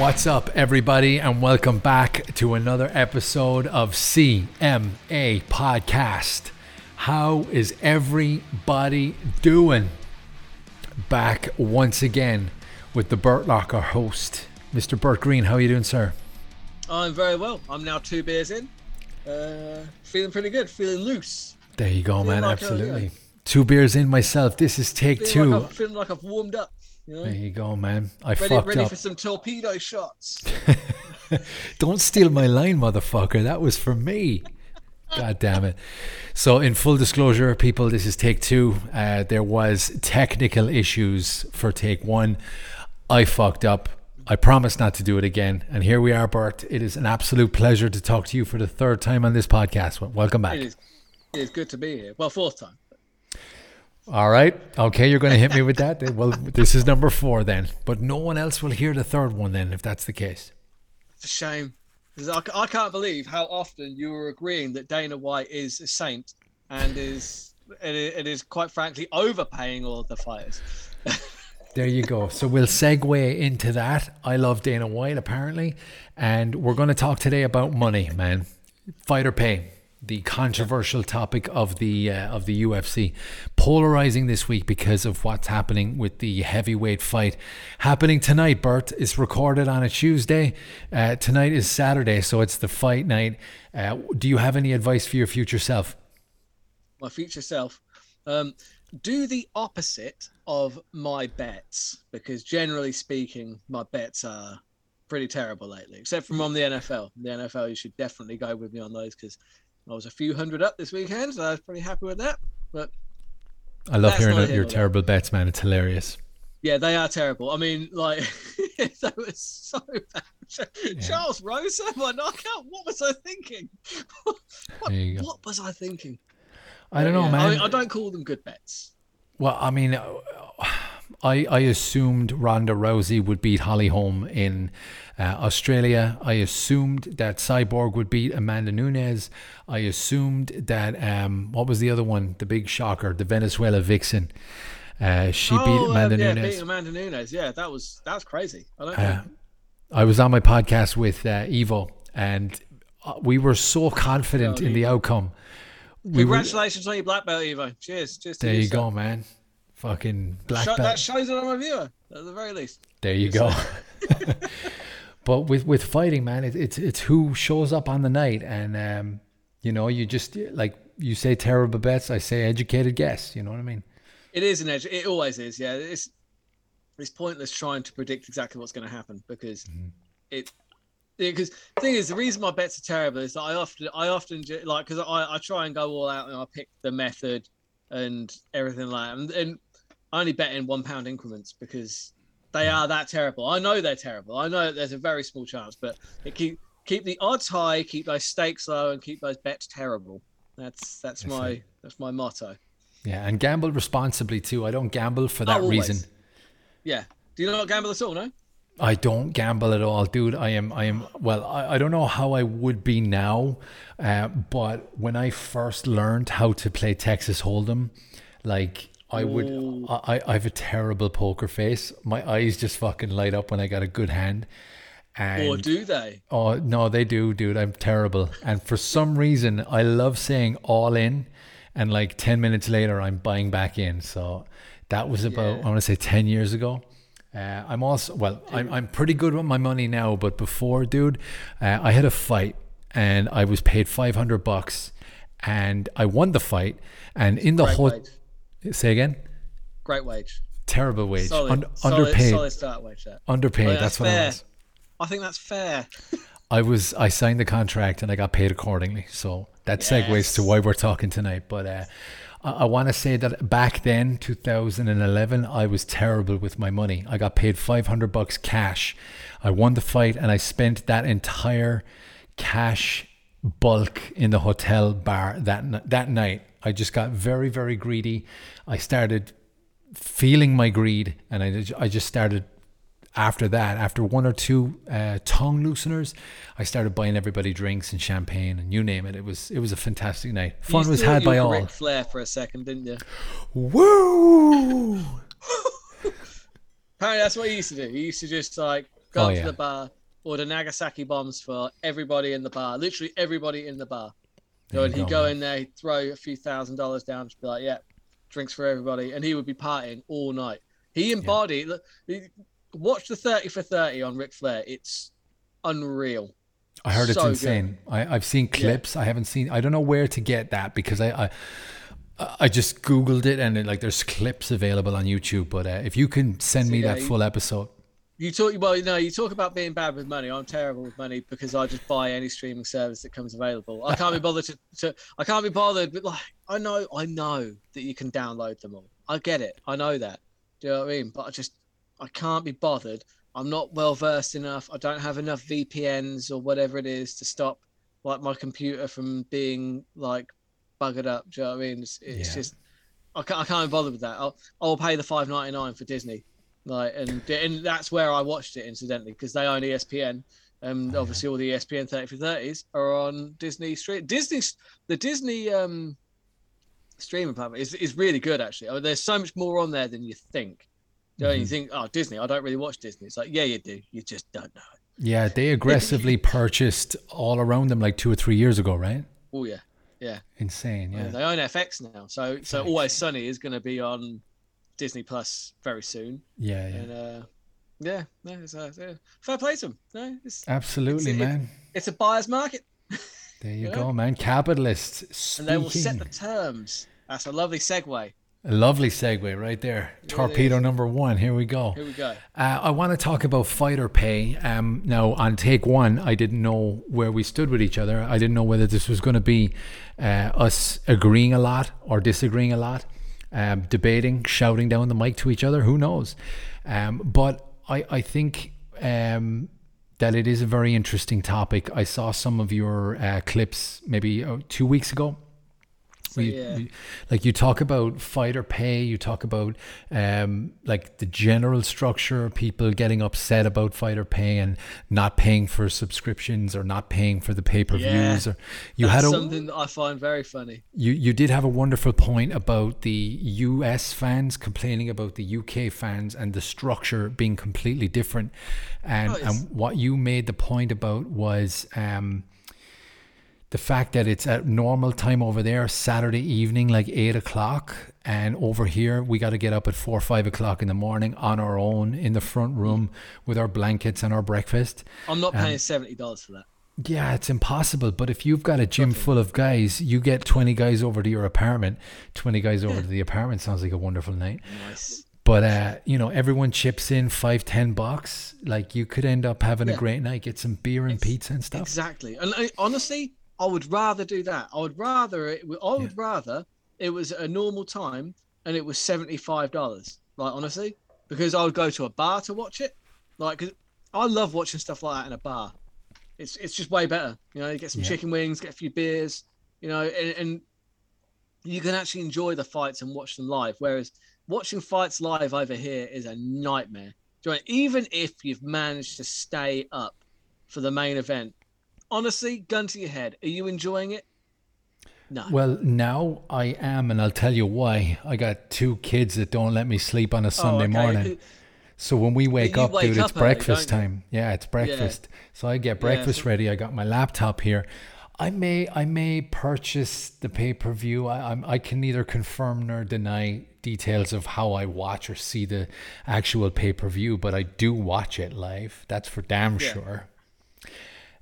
What's up, everybody, and welcome back to another episode of CMA Podcast. How is everybody doing? Back once again with the Burt Locker host, Mr. Burt Green. How are you doing, sir? I'm very well. I'm now two beers in. Uh, feeling pretty good. Feeling loose. There you go, Feeling man. like, Absolutely. Two beers in myself. This is take Feeling two. like, feeling like I've warmed up. You know? There you go, man. I Ready, fucked ready up. for some torpedo shots. Don't steal my line, motherfucker. That was for me. God damn it. So, in full disclosure, people, this is take two. Uh, there was technical issues for take one. I fucked up. I promise not to do it again. And here we are, Bert. It is an absolute pleasure to talk to you for the third time on this podcast. Welcome back. it is. It is good to be here. Well, fourth time. All right. Okay, you're going to hit me with that. Well, this is number four then. But no one else will hear the third one then, if that's the case. It's a shame. I, I can't believe how often you were agreeing that Dana White is a saint and is it is, it is quite frankly overpaying all of the fighters. There you go. So we'll segue into that. I love Dana White apparently, and we're going to talk today about money, man. Fighter pay, the controversial topic of the uh, of the UFC, polarizing this week because of what's happening with the heavyweight fight happening tonight. Bert is recorded on a Tuesday. Uh, tonight is Saturday, so it's the fight night. Uh, do you have any advice for your future self? my future self, um, do the opposite of my bets because generally speaking, my bets are pretty terrible lately, except from on the NFL. The NFL, you should definitely go with me on those because I was a few hundred up this weekend, so I was pretty happy with that. But I love hearing about your terrible bets, man. It's hilarious. yeah, they are terrible. I mean, like that was so bad. Charles Rosa, my knockout. What was I thinking? what, There you go. what was I thinking? I don't know, Yeah, man. I, I don't call them good bets. Well, I mean, uh, I I assumed Ronda Rousey would beat Holly Holm in uh, Australia. I assumed that Cyborg would beat Amanda Nunes. I assumed that um, what was the other one? The big shocker, the Venezuela vixen. Uh, she beat Oh, Amanda um, yeah, Nunes. beating Amanda Nunes. Yeah, that was that was crazy. I don't Uh. I was on my podcast with uh, Evo, and uh, we were so confident Oh, in the outcome. We were, Congratulations on your black belt, Evo. Cheers. Cheers there you sir. go, man. Fucking black Sho- belt. that shows it on my viewer, at the very least. There you go. but with with fighting, man, it, it's it's who shows up on the night, and um, you know, you just like you say terrible bets, I say educated guess. You know what I mean? It is an edge. It always is. Yeah, it's it's pointless trying to predict exactly what's going to happen because Mm-hmm. it. Because the thing is, the reason my bets are terrible is that I often, I often like because I, I try and go all out and I pick the method and everything like that. And, and I only bet in one pound increments because they are that terrible. I know they're terrible. I know there's a very small chance, but it keep keep the odds high, keep those stakes low, and keep those bets terrible. That's that's That's my that's my motto. Yeah, and gamble responsibly too. I don't gamble for that Oh, reason. Yeah. Do you not gamble at all? No. I don't gamble at all, dude. I am, I am. Well, I, I don't know how I would be now, uh, but when I first learned how to play Texas Hold'em, like I would, Ooh. I, I have a terrible poker face. My eyes just fucking light up when I got a good hand. And Or do they? Oh no, they do, dude. I'm terrible. And for some reason, I love saying all in, and like ten minutes later, I'm buying back in. So that was about Yeah. I want to say ten years ago. Uh, I'm also well. I'm I'm pretty good with my money now, but before, dude, uh, I had a fight and I was paid five hundred bucks, and I won the fight. And in the whole. Say again, Great wage. terrible wage, Solid, Un- solid, underpaid, solid start wage. That. underpaid. Oh, yeah, that's that's what I was. I think that's fair. I was I signed the contract and I got paid accordingly. So that segues to why we're talking tonight. But uh, I, I want to say that back then, 2011, I was terrible with my money. I got paid 500 bucks cash. I won the fight and I spent that entire cash bulk in the hotel bar that that night. I just got very very greedy. I started feeling my greed and I, I just started after that, after one or two uh, tongue looseners, I started buying everybody drinks and champagne and you name it. It was it was a fantastic night. Fun was had by all. Ric Flair for a second, didn't you? Woo! Apparently, that's what he used to do. He used to just like go Oh, up yeah. to the bar, order Nagasaki bombs for everybody in the bar, literally everybody in the bar. There and he'd go, in there, he'd throw a few thousand dollars down, just be like, "Yeah, drinks for everybody," and he would be partying all night. He embodied. look, Watch the thirty for thirty on Ric Flair. It's unreal. I heard it's So good. insane. I, I've seen clips. I haven't seen. I don't know where to get that because I, I, I just googled it and it, like there's clips available on YouTube. But uh, if you can send me yeah, that full episode, You talk well, you know, you talk about being bad with money. I'm terrible with money because I just buy any streaming service that comes available. I can't be bothered to, to I can't be bothered, but like I know I know that you can download them all. I get it. I know that. Do you know what I mean? But I just I can't be bothered. I'm not well versed enough. I don't have enough VPNs or whatever it is to stop like my computer from being like buggered up. Do you know what I mean? It's, it's Yeah. just I can't, I can't be bothered with that. I'll I'll pay the five ninety nine for Disney like and and that's where I watched it incidentally because they own ESPN and Oh, obviously all the ESPN 30 for 30s are on Disney Street Disney the Disney um streaming platform is, is really good actually. I mean, there's so much more on there than you think. You, know, you think oh Disney I don't really watch Disney. It's like yeah you do. You just don't know. It yeah, they aggressively purchased all around them like two or three years ago, right? oh yeah. Yeah, Insane. Yeah. they own FX now so so Always Sunny is going to be on Disney Plus very soon Yeah. Yeah. and uh yeah, no, it's, uh, yeah. fair play to them. No, it's, Absolutely, it's- man. it's a buyer's market. There you Yeah. go, man. Capitalists. and they will set the terms. That's a lovely segue. A lovely segue right there. Torpedo number one. Here we go. Here we go. Uh, I want to talk about fighter pay. Um, now, on take one, I didn't know where we stood with each other. I didn't know whether this was going to be uh, us agreeing a lot or disagreeing a lot, um, debating, shouting down the mic to each other. Who knows? Um, but I, I think um, that it is a very interesting topic. I saw some of your uh, clips maybe uh, two weeks ago. So, We- yeah. we- like you talk about fighter pay, you talk about um, like the general structure, people getting upset about fighter pay and not paying for subscriptions or not paying for the pay per views. Yeah. Or you That's had a something that I find very funny. you you did have a wonderful point about the US fans complaining about the UK fans and the structure being completely different. And Oh, and what you made the point about was um the fact that it's at normal time over there, Saturday evening, like eight o'clock, and over here we got to get up at four, five o'clock in the morning on our own in the front room with our blankets and our breakfast. I'm not Um, paying seventy dollars for that. Yeah, it's impossible. But if you've got a gym full of guys, you get 20 guys over to your apartment. 20 guys over to the apartment sounds like a wonderful night. Nice. But, uh, you know, everyone chips in five, 10 bucks. Like you could end up having a great night, get some beer and Ex- pizza and stuff. Exactly. And I, honestly, I would rather do that. I would rather it. I would rather it was a normal time and it was seventy five dollars. Like honestly, because I would go to a bar to watch it. Like, 'cause I love watching stuff like that in a bar. It's it's just way better. You know, you get some Yeah. chicken wings, get a few beers. You know, and, and you can actually enjoy the fights and watch them live. Whereas watching fights live over here is a nightmare. Do you know, even if you've managed to stay up for the main event, honestly, gun to your head, are you enjoying it? No. Well, now I am, and I'll tell you why. I got two kids that don't let me sleep on a oh, Sunday Oh, okay. morning. So when we wake up, wake dude, up it's early, breakfast time. Yeah, it's breakfast. So I get breakfast so- ready. I got my laptop here. I may I may purchase the pay per view. I I'm, I can neither confirm nor deny details of how I watch or see the actual pay per view, but I do watch it live. That's for damn Yeah. sure.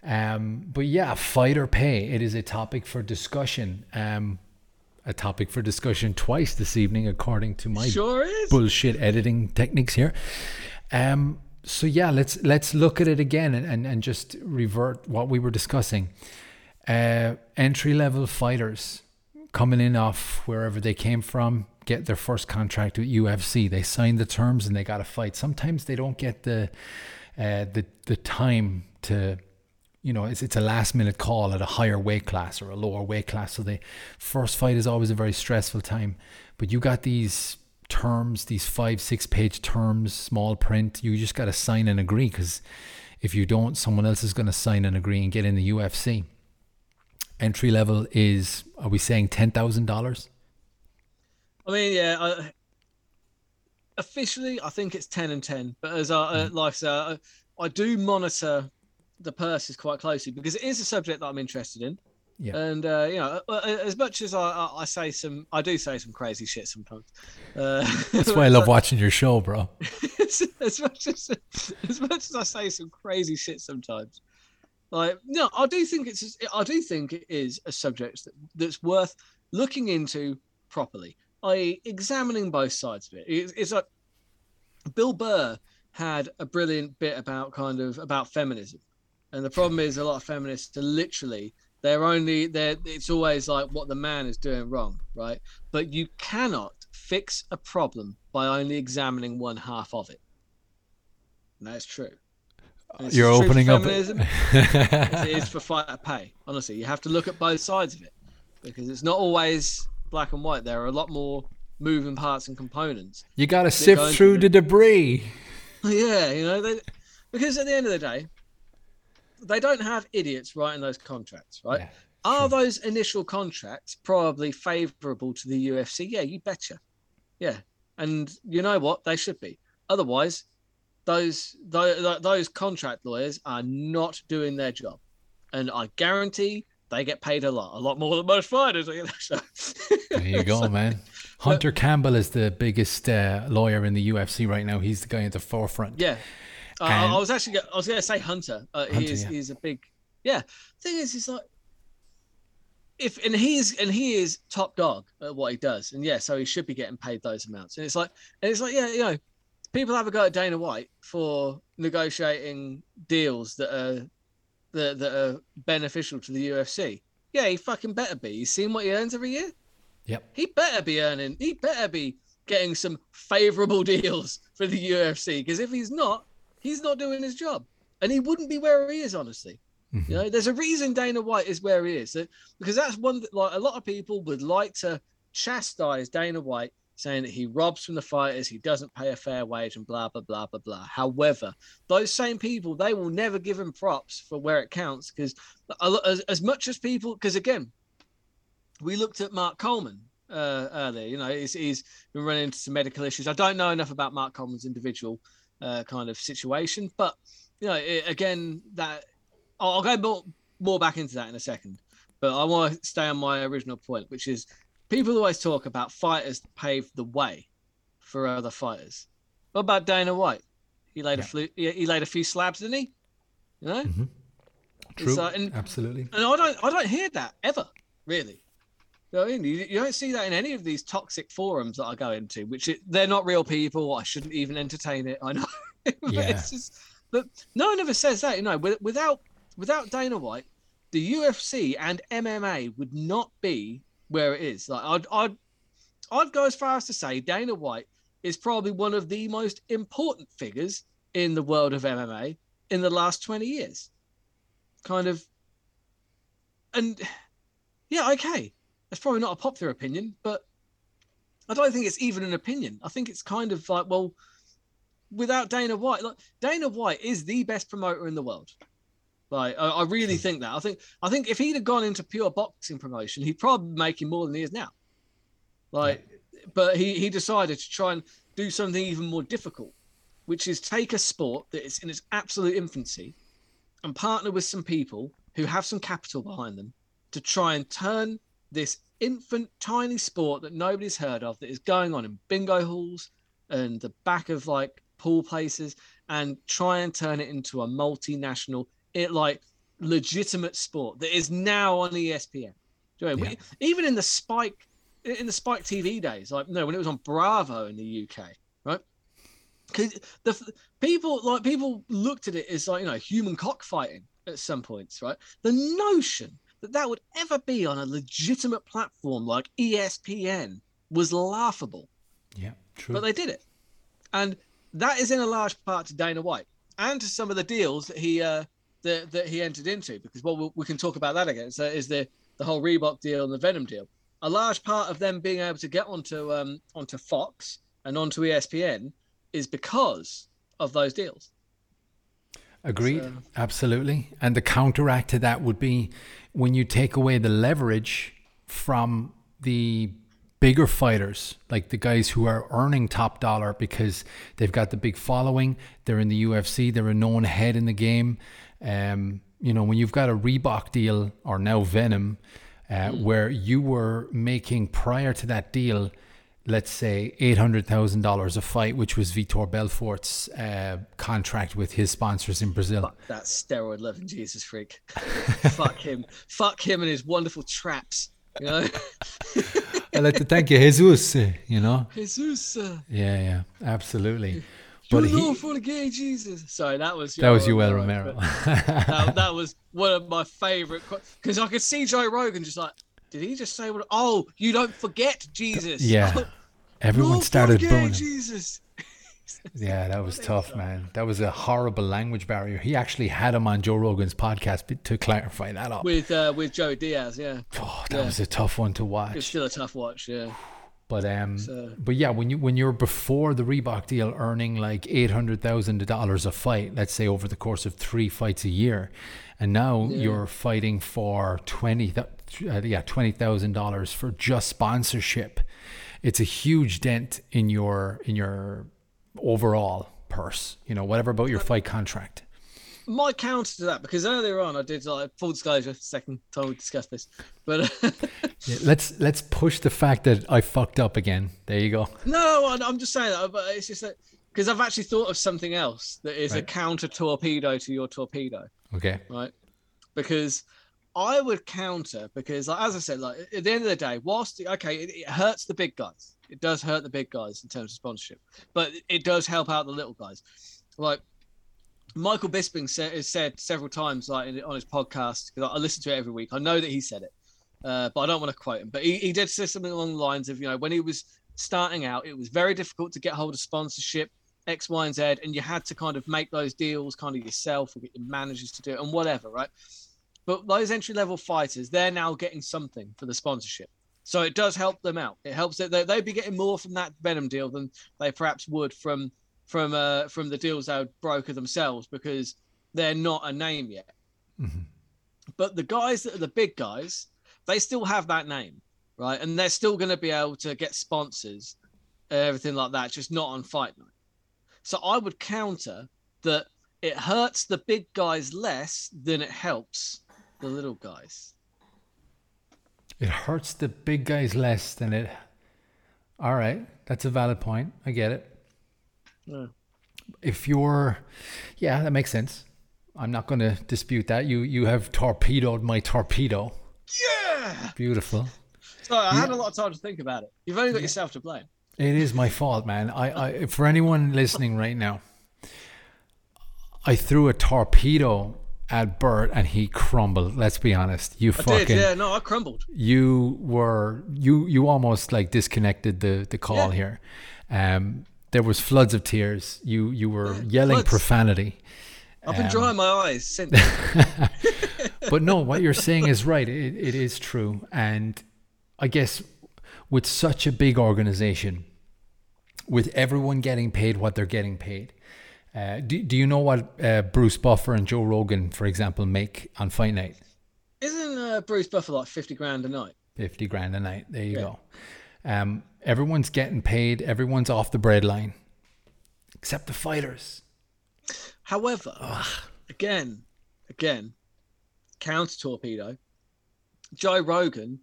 Um, but yeah, fighter pay. It is a topic for discussion. Um, a topic for discussion twice this evening, according to my sure bullshit editing techniques here. Um, so yeah, let's let's look at it again and, and, and just revert what we were discussing. Uh, entry level fighters coming in off wherever they came from, get their first contract with UFC. They sign the terms and they got to fight. Sometimes they don't get the uh, the the time to you know, it's, it's a last minute call at a higher weight class or a lower weight class. So the first fight is always a very stressful time. But you got these terms, these five, six page terms, small print. You just got to sign and agree because if you don't, someone else is going to sign and agree and get in the UFC. Entry level is, are we saying $10,000? I mean, yeah. I, officially, I think it's ten and ten. But as I Mm. uh, like I said, I, I do monitor the purses quite closely because it is a subject that I'm interested in. Yeah. And uh, you know, as much as I, I, say some, I do say some crazy shit sometimes. Uh, That's why I love watching your show, bro. as, much as as much as I say some crazy shit sometimes, like no, I do think it's I do think it is a subject that, that's worth looking into properly. I examining both sides of it. It's, it's like Bill Burr had a brilliant bit about kind of about feminism, and the problem is a lot of feminists are literally they're only they're it's always like what the man is doing wrong, right? But you cannot fix a problem by only examining one half of it. And that's true. And You're opening up. feminism it is for fighter pay. Honestly, you have to look at both sides of it because it's not always black and white. There are a lot more moving parts and components. you got to sift through the- the debris. Yeah, you know, they, because at the end of the day, they don't have idiots writing those contracts, right? Yeah, Are those initial contracts probably favourable to the UFC? Yeah, you betcha. Yeah, and you know what? They should be. Otherwise, those those, those contract lawyers are not doing their job, and I guarantee they get paid a lot, a lot more than most fighters. You know, so- There you go, man. Hunter Campbell is the biggest uh, lawyer in the UFC right now. He's the guy at the forefront. Yeah, uh, I- was actually I was going to say Hunter. Uh, Hunter, he is yeah. he's a big yeah. Thing is, he's like if and he's and he is top dog at what he does, and yeah, so he should be getting paid those amounts. And it's like and it's like yeah, you know, people have a go at Dana White for negotiating deals that are that that are beneficial to the UFC. Yeah, he fucking better be. You seen what he earns every year? Yep. he better be earning he better be getting some favorable deals for the UFC because if he's not he's not doing his job and he wouldn't be where he is honestly Mhm. you know there's a reason Dana White is where he is because that's one that like a lot of people would like to chastise Dana White saying that he robs from the fighters he doesn't pay a fair wage and blah blah blah blah blah however those same people they will never give him props for where it counts because as, as much as people because again we looked at Mark Coleman uh, earlier. You know, he's, he's been running into some medical issues. I don't know enough about Mark Coleman's individual uh, kind of situation, but you know, it, again, that I'll, I'll go more, more back into that in a second. But I want to stay on my original point, which is people always talk about fighters pave the way for other fighters. What about Dana White? He laid Yeah. a flu- he, he laid a few slabs, didn't he? You know, True. like- and- Absolutely. and I don't I don't hear that ever, really. You know I mean? You, you don't see that in any of these toxic forums that I go into, which it, they're not real people. I shouldn't even entertain it. I know. Yeah. it's just, but no one ever says that. You know, without without Dana White, the UFC and MMA would not be where it is. Like I'd I'd I'd go as far as to say Dana White is probably one of the most important figures in the world of MMA in the last 20 years. Kind of and yeah, okay. That's probably not a popular opinion, but I don't think it's even an opinion. I think it's kind of like, well, without Dana White, like Dana White is the best promoter in the world. Like, I, I really hmm. think that. I think I think if he'd have gone into pure boxing promotion, he'd probably be making more than he is now. Like, but he he decided to try and do something even more difficult, which is take a sport that is in its absolute infancy and partner with some people who have some capital behind them to try and turn this infant tiny sport that nobody's heard of that is going on in bingo halls and the back of like pool places and try and turn it into a multinational it like legitimate sport that is now on ESPN. Do you know what I mean? We- even in the Spike in the Spike TV days, like no, when it was on Bravo in the UK, right? Because the people like people looked at it as like you know human cockfighting at some points, right? The notion that that would ever be on a legitimate platform like ESPN was laughable Yeah. True. but they did it, and that is in a large part to Dana White and to some of the deals that he uh, that, that he entered into. Because well, we, can talk about that again. So is the the whole Reebok deal and the Venum deal. A large part of them being able to get onto um, onto Fox and onto ESPN is because of those deals. Agreed. So- Absolutely. And the counteract to that would be when you take away the leverage from the bigger fighters, like the guys who are earning top dollar because they've got the big following, they're in the UFC, they're a known head in the game. Um, you know, when you've got a Reebok deal or now Venum, uh, mm. where you were making prior to that deal, let's say eight hundred thousand dollars a fight, which was Vitor Belfort's uh, contract with his sponsors in Brazil. Fuck that steroid loving Jesus freak. Fuck him. Fuck him and his wonderful traps. You know. I'd like to thank you, Jesus. You know. Jesus. Yeah, yeah, absolutely. But he, for the gay Jesus. Sorry, that was that was Yoel Romero. that, that, was one of my favorite because I could see Joe Rogan just like, did he just say what? Oh, you don't forget Jesus. Yeah. Everyone started booing. Jesus. yeah, that was tough, man. That was a horrible language barrier. He actually had him on Joe Rogan's podcast to clarify that up with uh, with Joe Diaz. Yeah. Oh, that yeah. was a tough one to watch. It's still a tough watch. Yeah. But um, so, but yeah, when you when you're before the Reebok deal, earning like eight hundred thousand dollars a fight, let's say over the course of three fights a year, and now yeah. you're fighting for twenty, uh, yeah, twenty thousand dollars for just sponsorship. It's a huge dent in your in your overall purse. You know, whatever about your fight contract my counter to that because earlier on I did like full disclosure, second time we discussed this, but yeah, let's let's push the fact that I fucked up again. There you go. No, I'm just saying that, but it's just that because I've actually thought of something else that is right. a counter torpedo to your torpedo. Okay. Right. Because I would counter because, like, as I said, like at the end of the day, whilst okay, it, it hurts the big guys. It does hurt the big guys in terms of sponsorship, but it does help out the little guys. Like Michael Bisping said, has said several times, like on his podcast, because I listen to it every week. I know that he said it, uh, but I don't want to quote him. But he, he did say something along the lines of, you know, when he was starting out, it was very difficult to get hold of sponsorship, X, Y, and Z, and you had to kind of make those deals kind of yourself or get your managers to do it and whatever, right? But those entry level fighters, they're now getting something for the sponsorship. So it does help them out. It helps that they'd be getting more from that Venum deal than they perhaps would from from uh, from the deals they would broker themselves because they're not a name yet. Mm-hmm. But the guys that are the big guys, they still have that name, right? And they're still going to be able to get sponsors, everything like that, just not on fight night. So I would counter that it hurts the big guys less than it helps the little guys. It hurts the big guys less than it. All right, that's a valid point. I get it. If you're, yeah, that makes sense. I'm not going to dispute that. You you have torpedoed my torpedo. Yeah. Beautiful. Sorry, I had a lot of time to think about it. You've only got yourself to blame. It is my fault, man. I, I for anyone listening right now, I threw a torpedo at Bert and he crumbled. Let's be honest. You I fucking did, yeah, no, I crumbled. You were you you almost like disconnected the the call yeah. here. Um there was floods of tears. You you were yeah, yelling floods. profanity. I've been um, drying my eyes since. but no, what you're saying is right. It, it is true, and I guess with such a big organization, with everyone getting paid what they're getting paid. Uh, do, do you know what uh, Bruce Buffer and Joe Rogan, for example, make on fight night? Isn't uh, Bruce Buffer like 50 grand a night? 50 grand a night. There you yeah. go. Um, everyone's getting paid. Everyone's off the breadline, except the fighters. However, Ugh. again, again, counter torpedo. Joe Rogan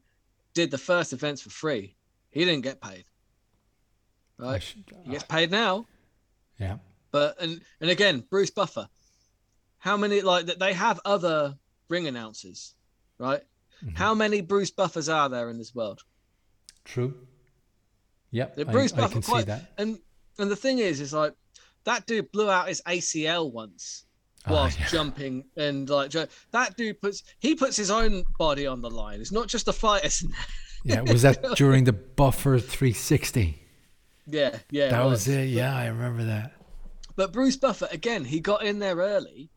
did the first events for free. He didn't get paid. Right? Should, he gets paid now. Yeah. But and and again, Bruce Buffer. How many like that they have other ring announcers, right? Mm-hmm. How many Bruce Buffers are there in this world? True. Yep. Bruce I, I can quite, see that. And and the thing is, is like that dude blew out his ACL once ah, whilst oh, yeah. jumping and like that dude puts he puts his own body on the line. It's not just the fighters. yeah, was that during the Buffer 360? Yeah, yeah. That was. was it. Yeah, I remember that. But Bruce Buffer again, he got in there early,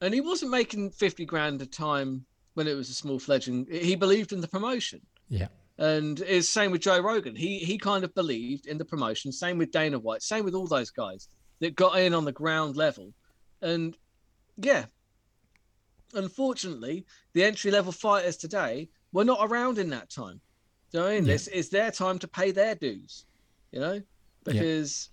and he wasn't making fifty grand a time when it was a small fledgling. He believed in the promotion. Yeah. And it's same with Joe Rogan. He he kind of believed in the promotion. Same with Dana White. Same with all those guys that got in on the ground level. And yeah, unfortunately, the entry level fighters today were not around in that time. Do you know I mean? Yeah. It's, it's their time to pay their dues, you know, because.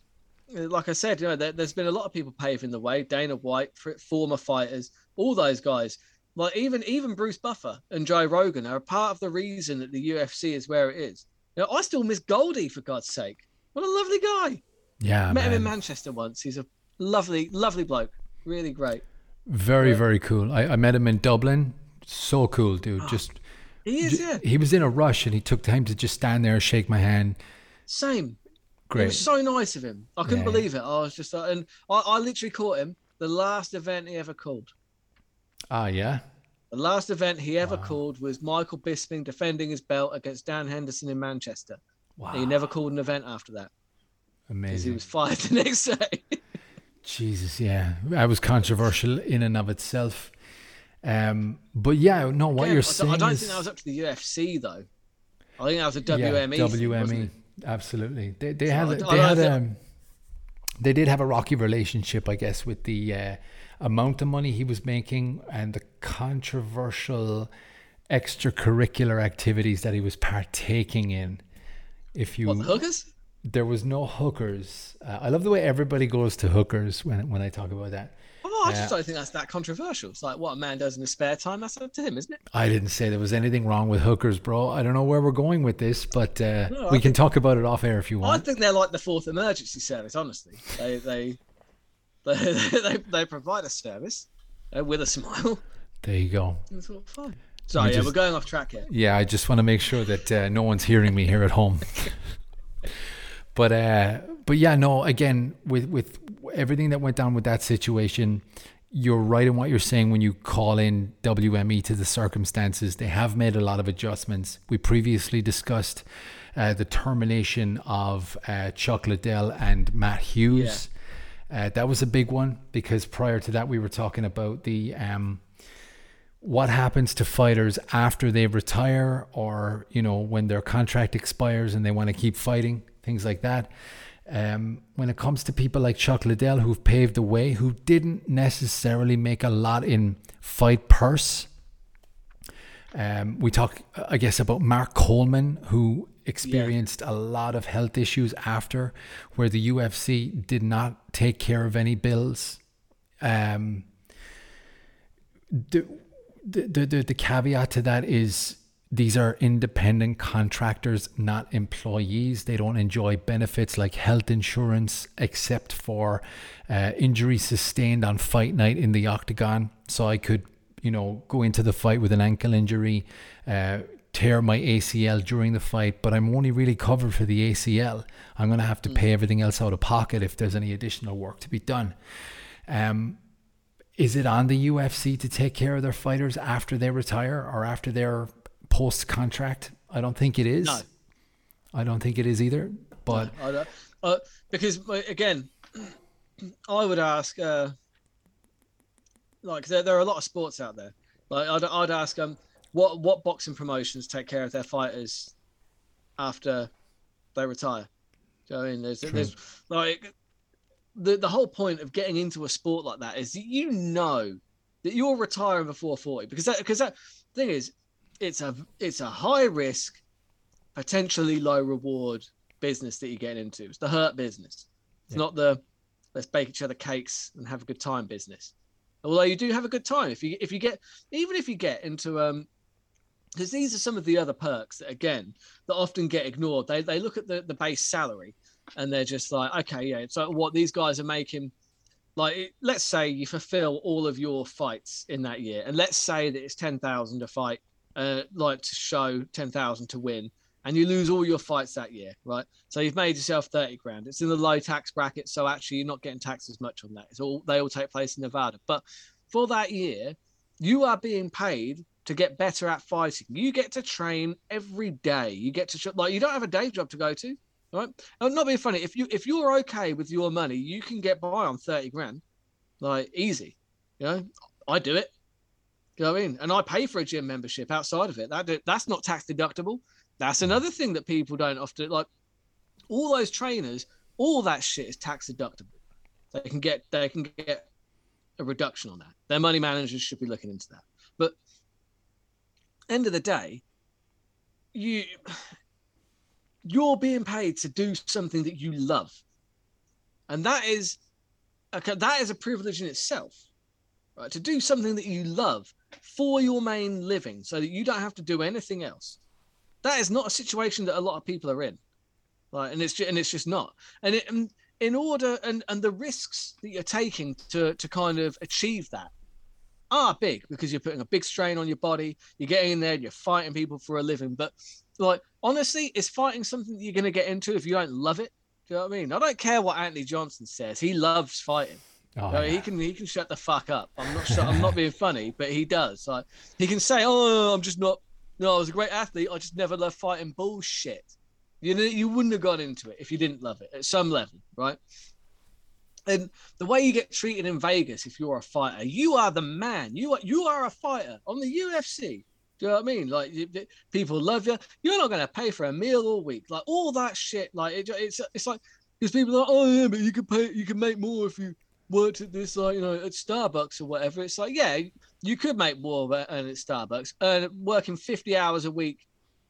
Like I said, you know, there, has been a lot of people paving the way. Dana White, former fighters, all those guys. Like even even Bruce Buffer and Joe Rogan are a part of the reason that the UFC is where it is. You know, I still miss Goldie for God's sake. What a lovely guy. Yeah, I met man. him in Manchester once. He's a lovely, lovely bloke. Really great. Very, yeah. very cool. I, I met him in Dublin. So cool, dude. Oh, just he is, yeah. He was in a rush and he took time to just stand there and shake my hand. Same. Great. It was so nice of him. I couldn't yeah. believe it. I was just, uh, and I, I literally caught him the last event he ever called. Ah, yeah. The last event he ever wow. called was Michael Bisping defending his belt against Dan Henderson in Manchester. Wow. And he never called an event after that. Amazing. Because he was fired the next day. Jesus, yeah, that was controversial in and of itself. Um, but yeah, no, what you're saying. I don't is, think that was up to the UFC though. I think that was a WME. Yeah, WME, absolutely. They they so had they had um, they did have a rocky relationship, I guess, with the uh, amount of money he was making and the controversial extracurricular activities that he was partaking in. If you what, hookers? there was no hookers. Uh, I love the way everybody goes to hookers when when I talk about that. I just uh, don't think that's that controversial. It's like what a man does in his spare time. That's up to him, isn't it? I didn't say there was anything wrong with hookers, bro. I don't know where we're going with this, but uh, no, we can talk about it off air if you want. I think they're like the fourth emergency service. Honestly, they they they, they, they provide a service uh, with a smile. There you go. It's all fine. Sorry, yeah, we're going off track here. Yeah, I just want to make sure that uh, no one's hearing me here at home. but uh, but yeah, no. Again, with with everything that went down with that situation, you're right in what you're saying when you call in WME to the circumstances. They have made a lot of adjustments. We previously discussed uh, the termination of uh, Chuck Liddell and Matt Hughes. Yeah. Uh, that was a big one because prior to that, we were talking about the um, what happens to fighters after they retire or you know when their contract expires and they want to keep fighting things like that. Um, when it comes to people like Chuck Liddell, who've paved the way, who didn't necessarily make a lot in fight purse. Um, we talk, I guess, about Mark Coleman, who experienced yeah. a lot of health issues after, where the UFC did not take care of any bills. Um, the, the, the, the caveat to that is these are independent contractors, not employees. They don't enjoy benefits like health insurance, except for uh, injury sustained on fight night in the octagon. So I could, you know, go into the fight with an ankle injury, uh, tear my ACL during the fight, but I'm only really covered for the ACL. I'm going to have to pay everything else out of pocket if there's any additional work to be done. Um, is it on the UFC to take care of their fighters after they retire or after they're post contract. I don't think it is. No. I don't think it is either. But no, uh, because again, I would ask, uh, like there, there are a lot of sports out there. Like I'd, I'd ask them, um, what what boxing promotions take care of their fighters after they retire? Do you know I mean? There's, there's like the the whole point of getting into a sport like that is that you know that you're retiring before 40 because that because that thing is it's a it's a high risk, potentially low reward business that you're getting into. It's the hurt business. It's yeah. not the let's bake each other cakes and have a good time business. Although you do have a good time if you if you get even if you get into um because these are some of the other perks that again that often get ignored. They they look at the, the base salary and they're just like, okay, yeah, so what these guys are making like let's say you fulfill all of your fights in that year and let's say that it's 10,000 a fight uh, like to show 10,000 to win and you lose all your fights that year, right? So you've made yourself 30 grand. It's in the low tax bracket. So actually you're not getting taxed as much on that. It's all, they all take place in Nevada. But for that year, you are being paid to get better at fighting. You get to train every day. You get to, like, you don't have a day job to go to, right? I'm not being funny. If you, if you're okay with your money, you can get by on 30 grand, like easy. You know, I do it. Go in, And I pay for a gym membership outside of it. That that's not tax deductible. That's hmm. another thing that people don't often like. All those trainers, all that shit is tax deductible. They can get they can get a reduction on that. Their money managers should be looking into that. But end of the day, you you're being paid to do something that you love, and that is okay, that is a privilege in itself, right? To do something that you love for your main living, so that you don't have to do anything else. That is not a situation that a lot of people are in, like, and it's just, and it's just not. And it, and in order, and and the risks that you're taking to to kind of achieve that are big because you're putting a big strain on your body. You're getting in there, and you're fighting people for a living. But like honestly, it's fighting something that you're going to get into if you don't love it? Do you know what I mean? I don't care what Anthony Johnson says. He loves fighting. Oh, No, yeah. He can he can shut the fuck up. I'm not I'm not being funny, but he does. Like he can say, "Oh, I'm just not. No, I was a great athlete. I just never loved fighting." Bullshit. You know, you wouldn't have got into it if you didn't love it at some level, right? And the way you get treated in Vegas, if you're a fighter, you are the man. You are you are a fighter on the UFC. Do you know what I mean? Like you- you- people love you. You're not going to pay for a meal all week. Like all that shit. Like it, it's it's like because people are like, oh yeah, but you can pay, you can make more if you worked at this like you know at Starbucks or whatever. It's like yeah, you could make more than at Starbucks, and working 50 hours a week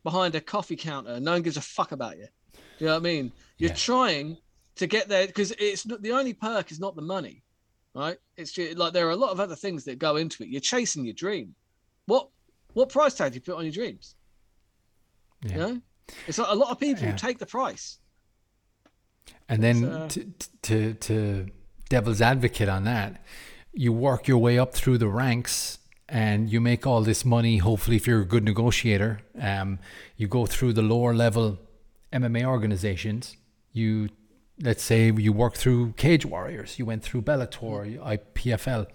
behind a coffee counter. No one gives a fuck about you. Do you know what I mean? You're Yeah. trying to get there because it's not, the only perk is not the money, right? It's just, like there are a lot of other things that go into it. You're chasing your dream. What what price tag do you put on your dreams? Yeah. You know, it's like a lot of people Yeah. take the price. And then uh, to, to to devil's advocate on that, you work your way up through the ranks and you make all this money. Hopefully, if you're a good negotiator, um, you go through the lower level MMA organizations. You let's say you work through Cage Warriors. You went through Bellator, IPFL,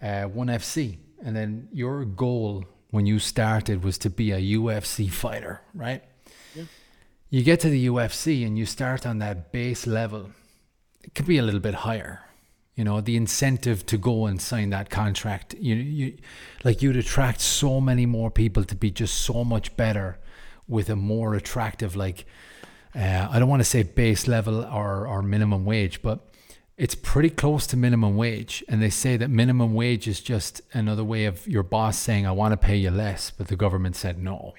uh, One FC, and then your goal when you started was to be a UFC fighter, right? Yeah. you get to the UFC and you start on that base level, it could be a little bit higher. You know, the incentive to go and sign that contract, you, you like you'd attract so many more people to be just so much better with a more attractive, like, uh, I don't want to say base level or, or minimum wage, but it's pretty close to minimum wage. And they say that minimum wage is just another way of your boss saying, I want to pay you less, but the government said no.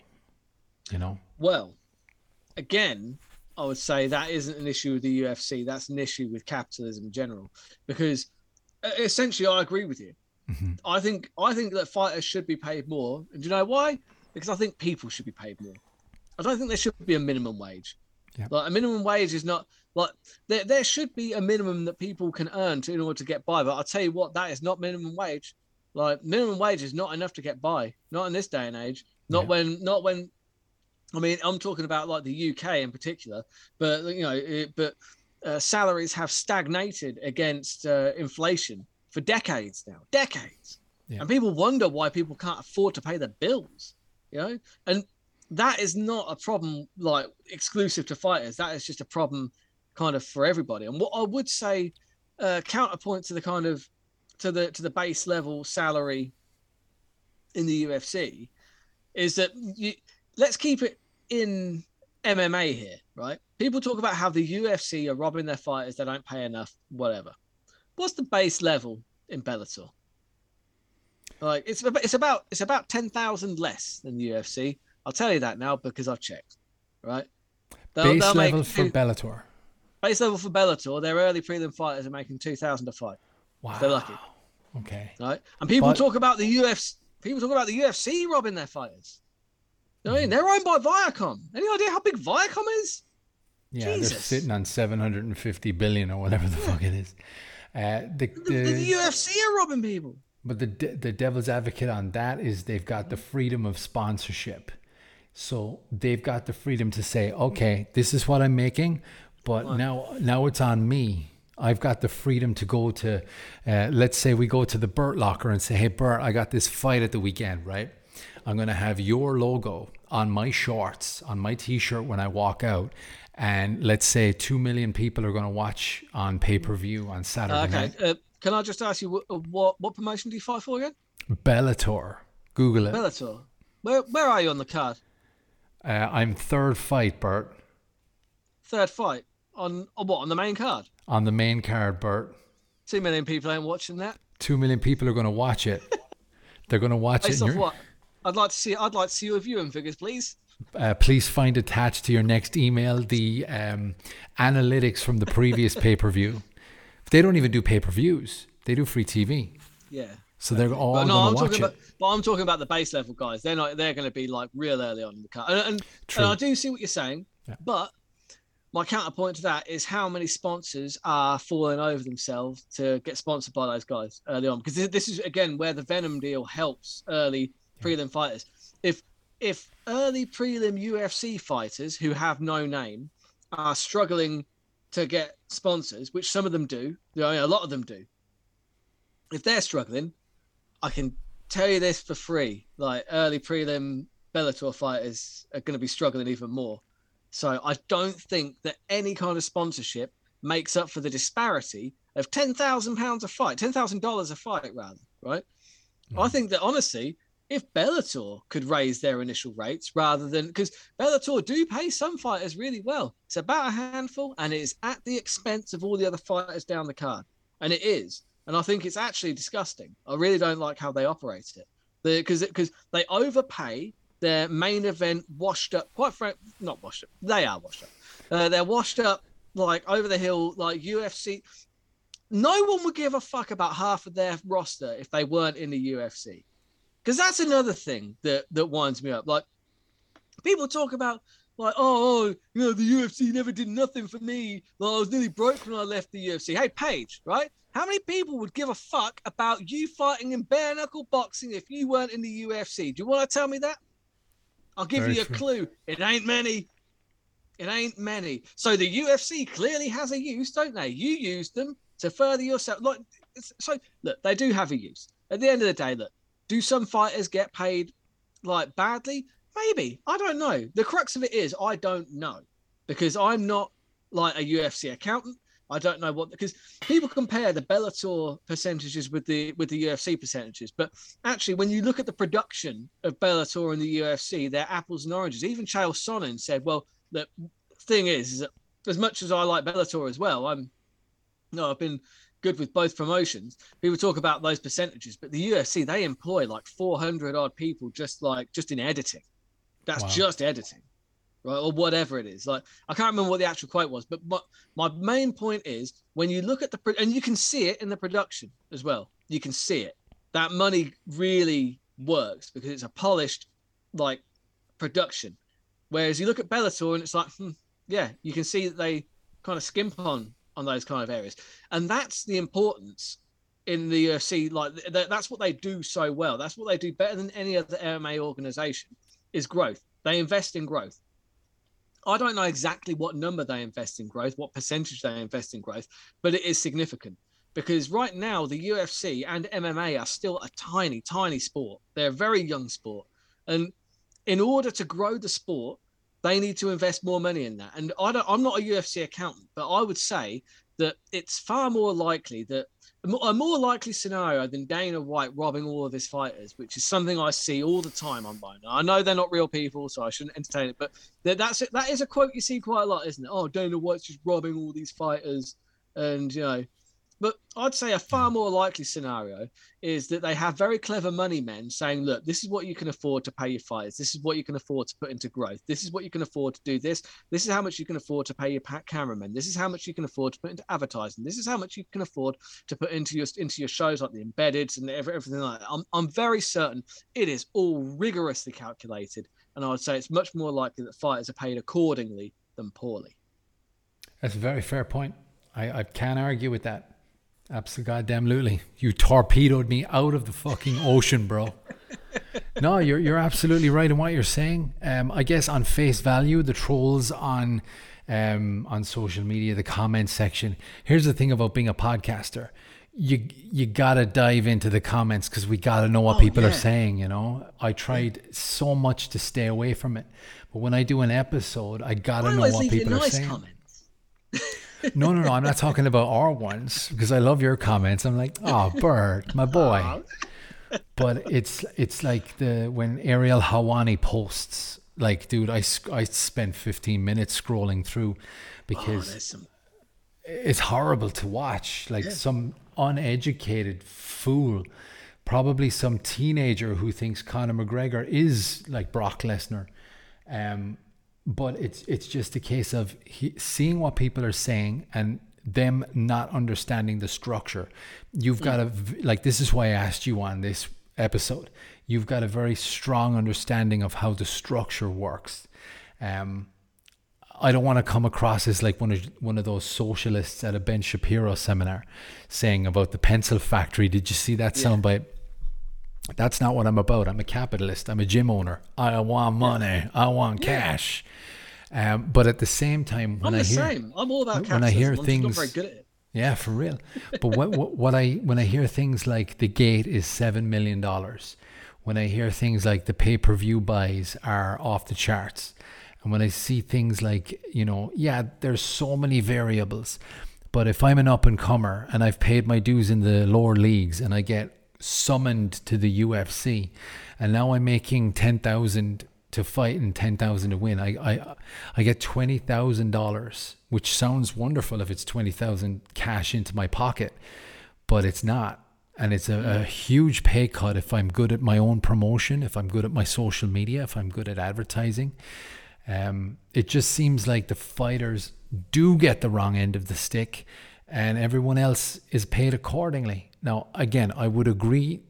You know? Well, again, I would say that isn't an issue with the UFC. That's an issue with capitalism in general, because uh, essentially, I agree with you. Mhm. I think I think that fighters should be paid more. And do you know why? Because I think people should be paid more. I don't think there should be a minimum wage. Yeah. Like a minimum wage is not like there. There should be a minimum that people can earn to in order to get by. But I'll tell you what, that is not minimum wage. Like minimum wage is not enough to get by. Not in this day and age. Not Yeah. when. Not when. I mean, I'm talking about like the UK in particular. But you know, it, but uh, salaries have stagnated against uh, inflation for decades now. Decades. Yeah. And people wonder why people can't afford to pay their bills. You know, and that is not a problem like exclusive to fighters. That is just a problem kind of for everybody. And what I would say, uh, counterpoint to the kind of to the to the base level salary in the UFC is that you, let's keep it in MMA here, right? People talk about how the UFC are robbing their fighters, they don't pay enough, whatever. What's the base level in Bellator? Like it's about it's about it's about ten thousand less than the UFC. I'll tell you that now because I've checked. Right? They'll- Base they'll make level for two- Bellator. base level for Bellator. Their early prelim fighters are making two thousand a fight. Wow. They're lucky. Okay. right? And people But- talk about the UFC. People talk about the UFC robbing their fighters. What I mean, they're owned by Viacom. Any idea how big Viacom is? Yeah, they're sitting on 750 billion or whatever the fuck it is. Uh, the, The, the the, UFC are robbing people. but the the devil's advocate on that is they've got the freedom of sponsorship. So they've got the freedom to say, okay, this is what I'm making, but now now it's on me. I've got the freedom to go to, uh, let's say we go to the Burt locker and say, hey, Burt, I got this fight at the weekend, right? I'm going to have your logo on my shorts, on my t shirt when I walk out. And let's say 2 million people are going to watch on pay per view on Saturday Uh, okay, night. uh, can I just ask you what, what what promotion do you fight for again? Bellator. Google it. Bellator. Where where are you on the card? Uh, I'm third fight, Bert, Third fight on on what on the main card? on the main card, Bert. Two million people ain't watching that. Two million people are going to watch it. They're going to watch it. Based and off what? I'd like to see. I'd like to see your viewing figures, please. Uh, please find attached to your next email the um, analytics from the previous pay per view. They don't even do pay per views; they do free TV. Yeah. So they're all But no, I'm talking it. about. But I'm talking about the base level guys. They're not. They're going to be like real early on in the cut. And, and, True. and I do see what you're saying. Yeah. But my counterpoint to that is how many sponsors are falling over themselves to get sponsored by those guys early on. Because this is again where the Venum deal helps early prelim fighters. If if early prelim UFC fighters who have no name are struggling to get sponsors, which some of them do, know, a lot of them do. If they're struggling, I can tell you this for free: like early prelim Bellator fighters are going to be struggling even more. So I don't think that any kind of sponsorship makes up for the disparity of ten thousand pounds a fight, ten thousand dollars a fight, rather. Right? I mm. think that honestly, if Bellator could raise their initial rates rather than because Bellator do pay some fighters really well. It's about a handful, and it is at the expense of all the other fighters down the card, and it is. And I think it's actually disgusting. I really don't like how they operate it, because because they overpay their main event washed up. Quite frank, not washed up. They are washed up. Uh, they're washed up like over the hill, like UFC. No one would give a fuck about half of their roster if they weren't in the UFC because that's another thing that that winds me up. Like people talk about like, oh, oh, you know, the UFC never did nothing for me. Like, I was nearly broke when I left the UFC. Hey, Paige, right? How many people would give a fuck about you fighting in bare knuckle boxing if you weren't in the UFC? Do you want to tell me that? I'll give Very you a true. clue. It ain't many. It ain't many. So the UFC clearly has a use, don't they? You use them to further yourself. Like, so look, they do have a use. At the end of the day, look, do some fighters get paid like badly? Maybe. I don't know. The crux of it is I don't know because I'm not like a UFC accountant. I don't know what because people compare the Bellator percentages with the with the UFC percentages, but actually, when you look at the production of Bellator and the UFC, they're apples and oranges. Even Chael Sonnen said, "Well, the thing is, is that as much as I like Bellator as well, I'm no, I've been good with both promotions. People talk about those percentages, but the UFC they employ like 400 odd people just like just in editing. That's Wow. just editing, right? Or whatever it is. Like I can't remember what the actual quote was, but my, my main point is when you look at the pro- and you can see it in the production as well. You can see it. That money really works because it's a polished like production. Whereas you look at Bellator and it's like, hmm, yeah, you can see that they kind of skimp on on those kind of areas, and that's the importance in the UFC. Like th- th- that's what they do so well. That's what they do better than any other MMA organization is growth. They invest in growth. I don't know exactly what number they invest in growth, what percentage they invest in growth, but it is significant because right now the UFC and MMA are still a tiny, tiny sport. They're a very young sport, and in order to grow the sport, they need to invest more money in that. And I don't, I'm not a UFC accountant, but I would say that it's far more likely that a more- likely scenario than Dana White robbing all of his fighters, which is something I see all the time on online. I know they're not real people, so I shouldn't entertain it, but that, that's it. That is a quote you see quite a lot, isn't it? Oh, Dana White's just robbing all these fighters, and you know. But I'd say a far hmm. more likely scenario is that they have very clever money men saying, look, this is what you can afford to pay your fighters. This is what you can afford to put into growth. This is what you can afford to do this. This is how much you can afford to pay your cameramen. This is how much you can afford to put into advertising. This is how much you can afford to put into your into your shows like the embedded and everything like that. I'm, I'm very certain it is all rigorously calculated. And I would say it's much more likely that fighters are paid accordingly than poorly. That's a very fair point. I, I can't argue with that. Absolutely goddamn lutely. You torpedoed me out of the fucking ocean, bro. no, you're you're absolutely right in what you're saying. Um, I guess on face value, the trolls on um, on social media, the comment section. Here's the thing about being a podcaster. You you gotta dive into the comments because we gotta know what Oh, people are saying. You know, I tried so much to stay away from it, but when I do an episode, I gotta know what people are nice saying. comments. No, no, no. I'm not talking about our ones because I love your comments. I'm like, oh, Bert, my boy. But it's it's like the when Ariel Helwani posts, like, dude, I I spent 15 minutes scrolling through Oh, because there's some it's horrible to watch. Like some uneducated fool, probably some teenager who thinks Conor McGregor is like Brock Lesnar. Um, but it's it's just a case of he, seeing what people are saying and them not understanding the structure. You've got to like this is why I asked you on this episode. You've got a very strong understanding of how the structure works. Um, I don't want to come across as like one of one of those socialists at a Ben Shapiro seminar saying about the pencil factory. Did you see that yeah. That's not what I'm about. I'm a capitalist. I'm a gym owner. I want money. I want yeah. cash. Um, but at the same time, when I'm I hear, same. I'm all about when I hear things, very good at it. Yeah, for real. But what, what, what I when I hear things like the gate is seven million dollars, when I hear things like the pay per view buys are off the charts, and when I see things like you know, yeah, there's so many variables. But if I'm an up and comer and I've paid my dues in the lower leagues and I get summoned to the UFC, and now I'm making ten thousand to fight and ten thousand to win. I I I get twenty thousand dollars, which sounds wonderful if it's twenty thousand cash into my pocket, but it's not. And it's a, a huge pay cut if I'm good at my own promotion, if I'm good at my social media, if I'm good at advertising. Um, it just seems like the fighters do get the wrong end of the stick, and everyone else is paid accordingly. Now, again, I would agree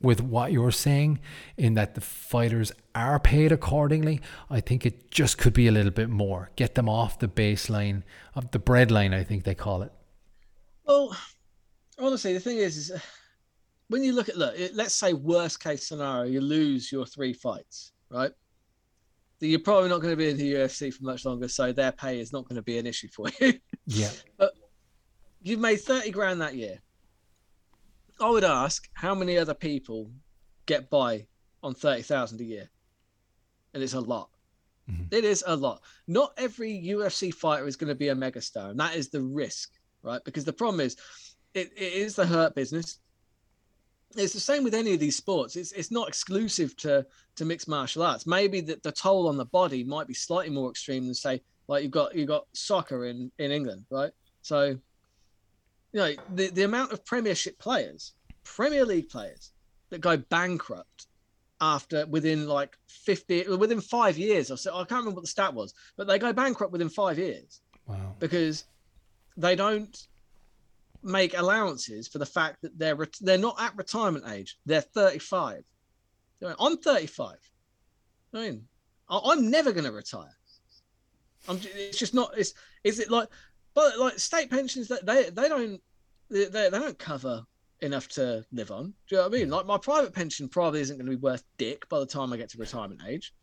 with what you're saying in that the fighters are paid accordingly. I think it just could be a little bit more. Get them off the baseline of the breadline, I think they call it. Well, honestly, the thing is, is uh, when you look at look, let's say worst case scenario, you lose your three fights, right? You're probably not going to be in the UFC for much longer, so their pay is not going to be an issue for you. Yeah. but you've made 30 grand that year I would ask how many other people get by on thirty thousand a year, and it's a lot. Mm-hmm. It is a lot. Not every UFC fighter is going to be a megastar, and that is the risk, right? Because the problem is, it, it is the hurt business. It's the same with any of these sports. It's it's not exclusive to to mixed martial arts. Maybe the, the toll on the body might be slightly more extreme than say like you've got you've got soccer in in England, right? So you know, the, the amount of Premiership players, Premier League players that go bankrupt after within like 50 within five years or so i can't remember what the stat was but they go bankrupt within five years wow. because they don't make allowances for the fact that they're they're not at retirement age. They're 35 i'm 35 i mean i'm never going to retire. I'm it's just not it's is it like but like state pensions that they they don't they, they don't cover enough to live on. Do you know what I mean? Like my private pension probably isn't going to be worth dick by the time I get to retirement age.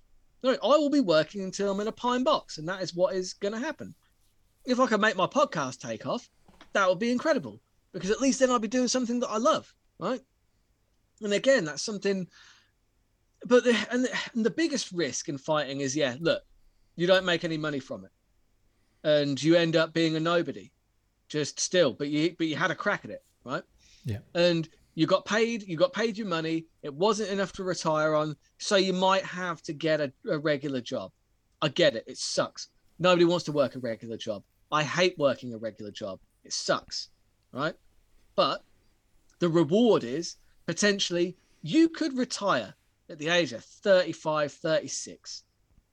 No, I will be working until I'm in a pine box, and that is what is going to happen. If I can make my podcast take off, that would be incredible because at least then I'd be doing something that I love, right? And again, that's something. But the and, the and the biggest risk in fighting is yeah, look, you don't make any money from it, and you end up being a nobody, just still. But you but you had a crack at it, right? Yeah. And you got paid, you got paid your money. It wasn't enough to retire on. So you might have to get a, a regular job. I get it. It sucks. Nobody wants to work a regular job. I hate working a regular job. It sucks. Right. But the reward is potentially you could retire at the age of 35, 36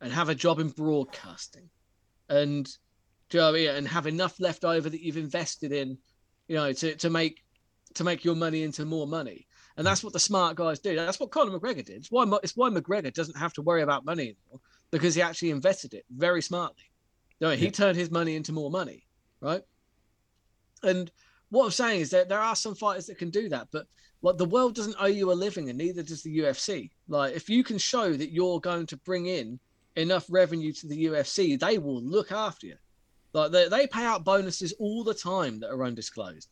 and have a job in broadcasting and do you know I mean? and have enough left over that you've invested in, you know, to, to make to make your money into more money. And that's what the smart guys do. That's what Conor McGregor did. It's why, it's why McGregor doesn't have to worry about money anymore because he actually invested it very smartly. You know, he yeah. turned his money into more money, right? And what I'm saying is that there are some fighters that can do that, but like the world doesn't owe you a living, and neither does the UFC. Like if you can show that you're going to bring in enough revenue to the UFC, they will look after you. Like they, they pay out bonuses all the time that are undisclosed.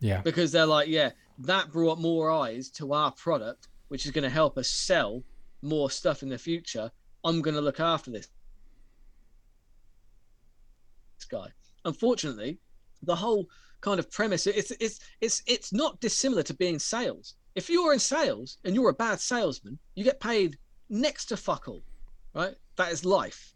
Yeah. Because they're like, yeah, that brought more eyes to our product, which is going to help us sell more stuff in the future. I'm going to look after this guy. Unfortunately, the whole kind of premise it's it's it's it's not dissimilar to being sales. If you're in sales and you're a bad salesman, you get paid next to fuck all, right? That is life.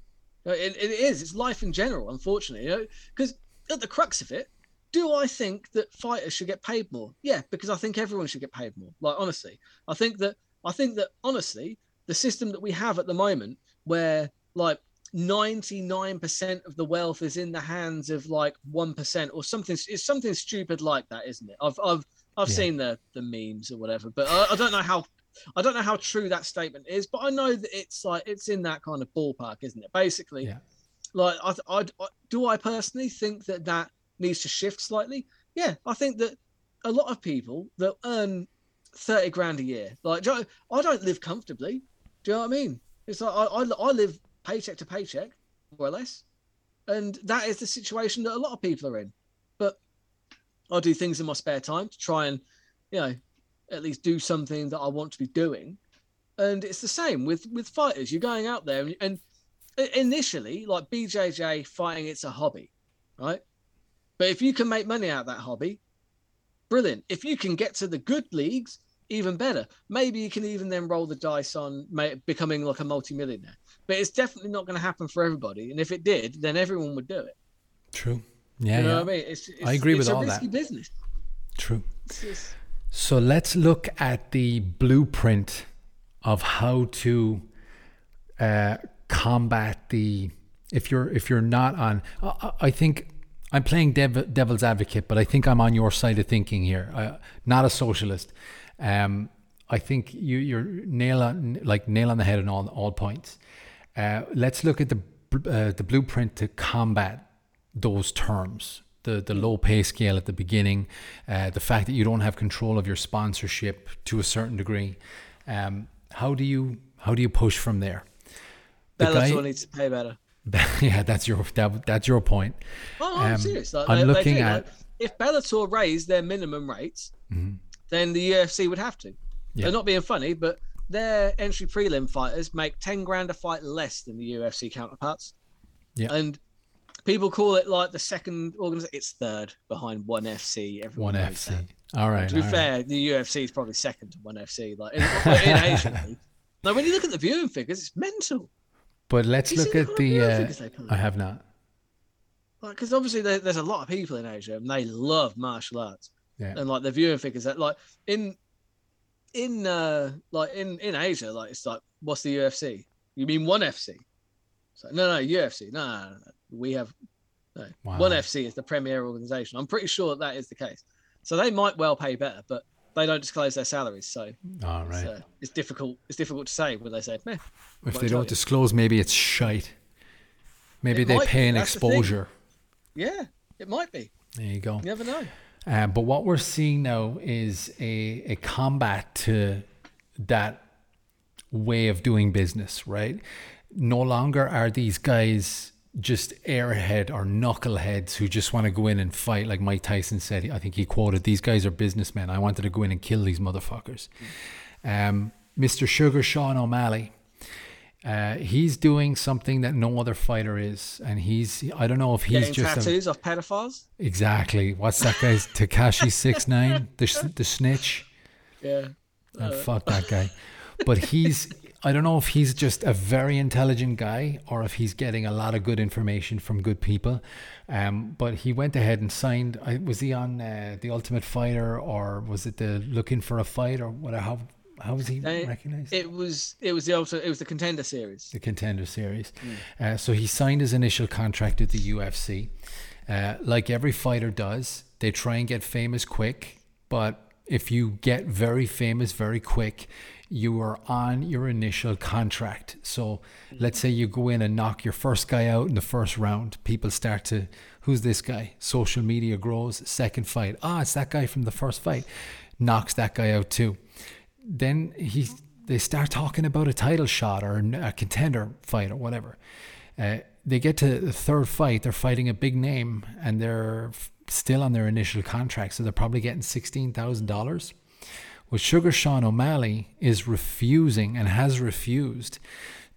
It, it is. It's life in general. Unfortunately, you know, because at the crux of it, do I think that fighters should get paid more? Yeah, because I think everyone should get paid more. Like honestly, I think that I think that honestly, the system that we have at the moment, where like 99% of the wealth is in the hands of like 1% or something it's something stupid like that isn't it i've i've i've Yeah. seen the the memes or whatever but I, I don't know how i don't know how true that statement is but i know that it's like it's in that kind of ballpark isn't it? Basically Yeah. like I, I I- do i personally think that that needs to shift slightly? Yeah i think that a lot of people that earn 30 grand a year like do you- i don't live comfortably. Do you know what i mean? It's like i i, I live paycheck to paycheck more or less. And that is the situation that a lot of people are in. But i do things in my spare time to try and you know at least do something that i want to be doing. And it's the same with with fighters. You're going out there and, and initially like bjj fighting it's a hobby right? But if you can make money out of that hobby brilliant. If you can get to the good leagues even better. Maybe you can even then roll the dice on becoming like a multimillionaire. But it's definitely not going to happen for everybody. And if it did then everyone would do it. True. Yeah, you know yeah. what i mean? It's, it's agree it's with a risky business. True. It's So let's look at the blueprint of how to uh, combat the if you're if you're not on. I, I- think I'm playing dev, devil's advocate, but I think I'm on your side of thinking here. Uh, not a socialist. Um, I think you you're nail on like nail on the head on all all points. Uh, let's look at the uh, the blueprint to combat those terms. The the low pay scale at the beginning, uh, the fact that you don't have control of your sponsorship to a certain degree. Um, how do you how do you push from there? The Bellator guy- needs to pay better yeah, that's your that, that's your point. Oh, I'm Um, serious. Like, I'm they- they looking do, at- like, if Bellator raised their minimum rates, then the UFC would have to. Yeah. They're not being funny, but their entry prelim fighters make ten grand a fight less than the UFC counterparts. Yeah. and people call it like the second organization. It's third behind One FC. Everyone One FC. that. All right. To be all right. fair, the UFC is probably second to One FC. Like in, in Asia. Now, when you look at the viewing figures, it's mental. But let's look at the. Uh, figures they put I have not. because obviously there, there's a lot of people in Asia and they love martial arts Yeah. and like the viewing figures that like in in uh like in in Asia like it's like what's the UFC? You mean one FC? It's like no no UFC no, no, no, no. We have no Wow. one FC is the premier organization. I'm pretty sure that, that is the case. So they might well pay better, but they don't disclose their salaries, so it's, right. uh, it's difficult. It's difficult to say when they say, Meh, if they don't you." disclose, maybe it's shite. Maybe It they pay be, an that's exposure. yeah, it might be. There you go. You never know. Uh, but what we're seeing now is a, a combat to that way of doing business, right? No longer are these guys just airhead or knuckleheads who just want to go in and fight. Like Mike Tyson said, I think he quoted, These guys are businessmen. I wanted to go in and kill these motherfuckers. Um, Mr. Sugar Sean O'Malley. Uh, he's doing something that no other fighter is, and he's I don't know if he's Getting just a, tattoos off pedophiles. Exactly. What's that guy's Tekashi six nine? The the snitch. Yeah. Oh, fuck that guy. But he's I don't know if he's just a very intelligent guy or if he's getting a lot of good information from good people. Um, but he went ahead and signed. I, was he on uh, the Ultimate Fighter or was it the Looking for a Fight or what? How how was he They- recognized? It was it was the it was the contender series. the contender series. Uh, so he signed his initial contract with the UFC. Uh, like every fighter does, they try and get famous quick. But if you get very famous very quick, you are on your initial contract. So let's say you go in and knock your first guy out in the first round. People start to, who's this guy? Social media grows. Second fight, ah, it's that guy from the first fight. Knocks that guy out too then he they start talking about a title shot or a contender fight or whatever. Uh, they get to the third fight, they're fighting a big name, and they're still on their initial contract, so they're probably getting sixteen thousand dollars. Well, Sugar Sean O'Malley is refusing and has refused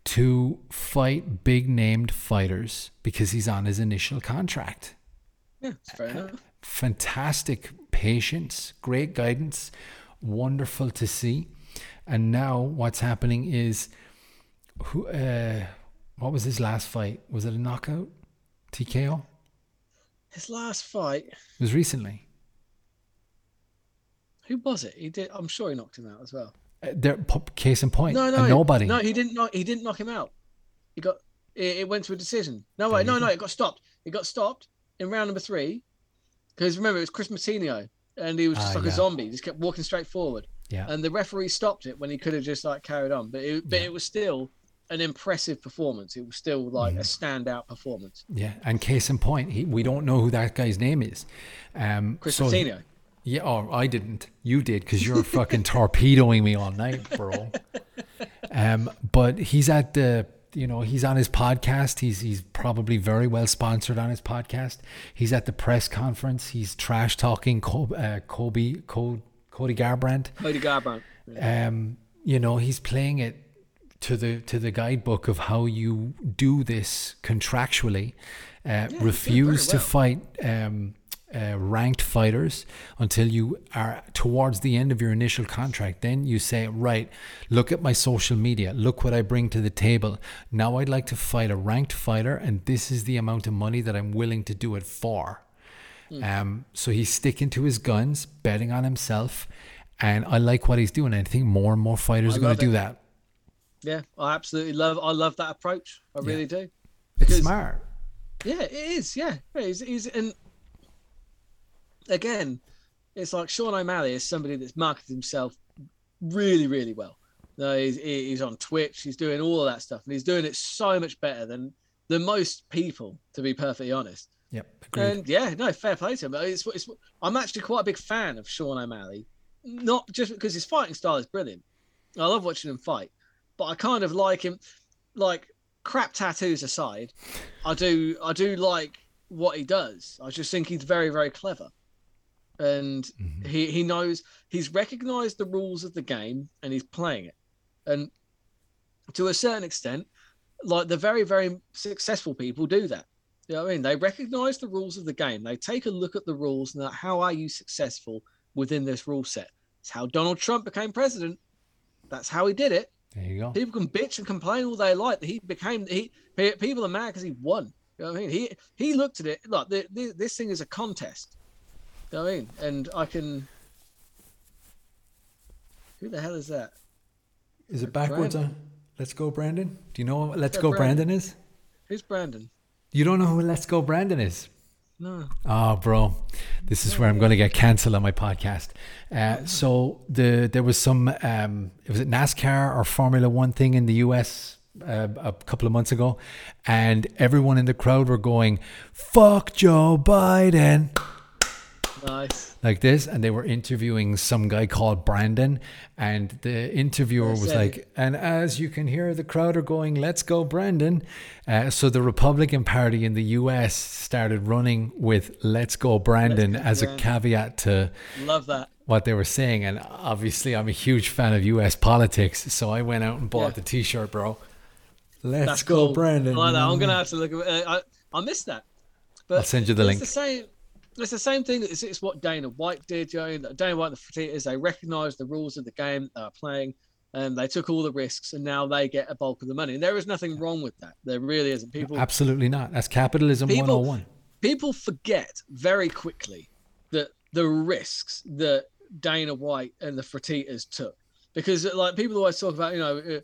to fight big named fighters because he's on his initial contract Yeah, fair enough. fantastic patience, great guidance, wonderful to see. And now what's happening is, who? Uh, what was his last fight? Was it a knockout? TKO? His last fight, It was recently. Who was it? He did. I'm sure he knocked him out as well. Uh, there, case in point, No, no, nobody. No, he didn't knock. He didn't knock him out. He got. it, it went to a decision. No, wait, There no, no, it got stopped. It got stopped in round number three because remember it was Chris Moutinho and he was just Ah, like yeah. a zombie, he just kept walking straight forward. Yeah. And the referee stopped it when he could have just like carried on, but it, but Yeah. it was still an impressive performance. It was still like Mm-hmm. a standout performance. Yeah, and case in point, he, we don't know who that guy's name is. Um, Chris so Moutinho. Yeah, oh, I didn't. You did because you're fucking torpedoing me all night, bro. Um, but he's at the, you know, he's on his podcast. He's he's probably very well sponsored on his podcast. He's at the press conference. He's trash talking Kobe, uh, Kobe, Cody, Cody Garbrandt. Cody Garbrandt. Um, you know, he's playing it to the to the guidebook of how you do this contractually. Uh, doing refuse very to fight um, uh, ranked fighters until you are towards the end of your initial contract. Then you say, right, look at my social media. Look what I bring to the table. Now I'd like to fight a ranked fighter, and this is the amount of money that I'm willing to do it for. Hmm. Um, so he's sticking to his guns, betting on himself, and I like what he's doing. I think more and more fighters I are going to do that. Yeah, I absolutely love. I love that approach. I really do. It's smart. Yeah, it is. Yeah, Yeah, he's, he's and again, it's like Sean O'Malley is somebody that's marketed himself really, really well. No, he's, he's on Twitch. He's doing all that stuff, and he's doing it so much better than than most people, to be perfectly honest. Yep, agreed. And yeah, no, fair play to him. It's, it's, I'm actually quite a big fan of Sean O'Malley, not just because his fighting style is brilliant. I love watching him fight, but I kind of like him. Like crap tattoos aside, I do I do like what he does. I just think he's very very clever, and Mhm. he he knows he's recognized the rules of the game and he's playing it, and to a certain extent, like the very very successful people do that. You know what I mean? They recognize the rules of the game. They take a look at the rules and how are you successful within this rule set? It's how Donald Trump became president. That's how he did it. There you go. People can bitch and complain all they like that he became he. People are mad because he won. You know what I mean? He he looked at it like the, the, this thing is a contest. You know what I mean? And I can. Who the hell is that? Is it backwards? Brandon. On? Let's go, Brandon. Do you know what Let's Yeah, Go Brandon. Brandon is? Who's Brandon? You don't know who Let's Go Brandon is? No. Oh, bro, this is where I'm going to get cancelled on my podcast. Uh, so the there was some um, was it NASCAR or Formula One thing in the US uh, a couple of months ago, and everyone in the crowd were going, "Fuck Joe Biden." Nice. like this and they were interviewing some guy called Brandon and the interviewer was like and as you can hear the crowd are going let's go Brandon uh, so the Republican Party in the US started running with let's go Brandon go as a caveat to Love that. what they were saying and obviously I'm a huge fan of US politics so I went out and bought Yeah. the t-shirt bro let's That's go cool. Brandon I like that. i'm gonna have to look. At, uh, I I missed that. But I'll send you the it's link the same. It's the same thing. It's, it's what Dana White did. You know, Dana White and the Fertittas, they recognised the rules of the game they were playing, and they took all the risks, and now they get a bulk of the money. And there is nothing wrong with that. There really isn't. People absolutely not that's capitalism People- 101 people forget very quickly that the risks that Dana White and the Fertittas took, because like people always talk about, you know, uh,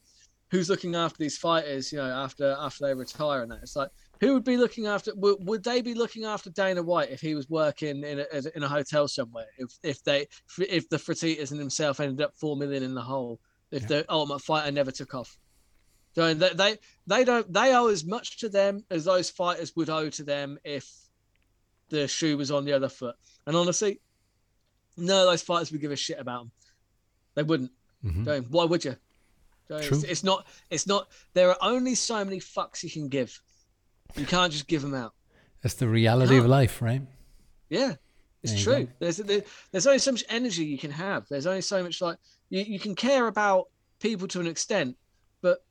who's looking after these fighters, you know, after after they retire and that. It's like who would be looking after? Would, would they be looking after Dana White if he was working in a, in a hotel somewhere? If if they if the Fertittas and himself ended up four million in the hole, if Yeah. the Ultimate Fighter never took off. So they, they they don't they owe as much to them as those fighters would owe to them if the shoe was on the other foot. And honestly, none of those fighters would give a shit about them. They wouldn't. Mhm. Don't. Why would you? It's, it's not. It's not. There are only so many fucks you can give. You can't just give them out. that's the reality of life right Yeah, it's There true. There's there, there's only so much energy you can have. There's only so much like you, you can care about people to an extent, but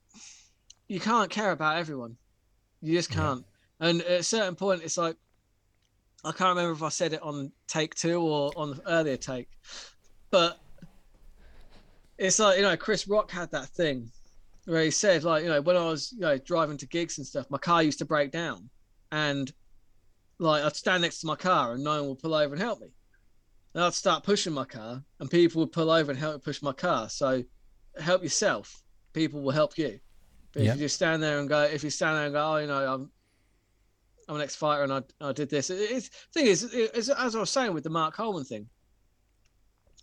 you can't care about everyone. You just can't. And at a certain point, it's like I can't remember if I said it on take two or on the earlier take, but it's like you know Chris Rock had that thing where he said like you know when I was you know driving to gigs and stuff, my car used to break down, and like I'd stand next to my car and no one would pull over and help me. And I'd start pushing my car and people would pull over and help me push my car. So help yourself. People will help you. But if Yeah. you just stand there and go, if you stand there and go, oh, you know, I'm, I'm an ex-fighter and I, I did this. It, it's thing is, it's, as I was saying with the Mark Coleman thing.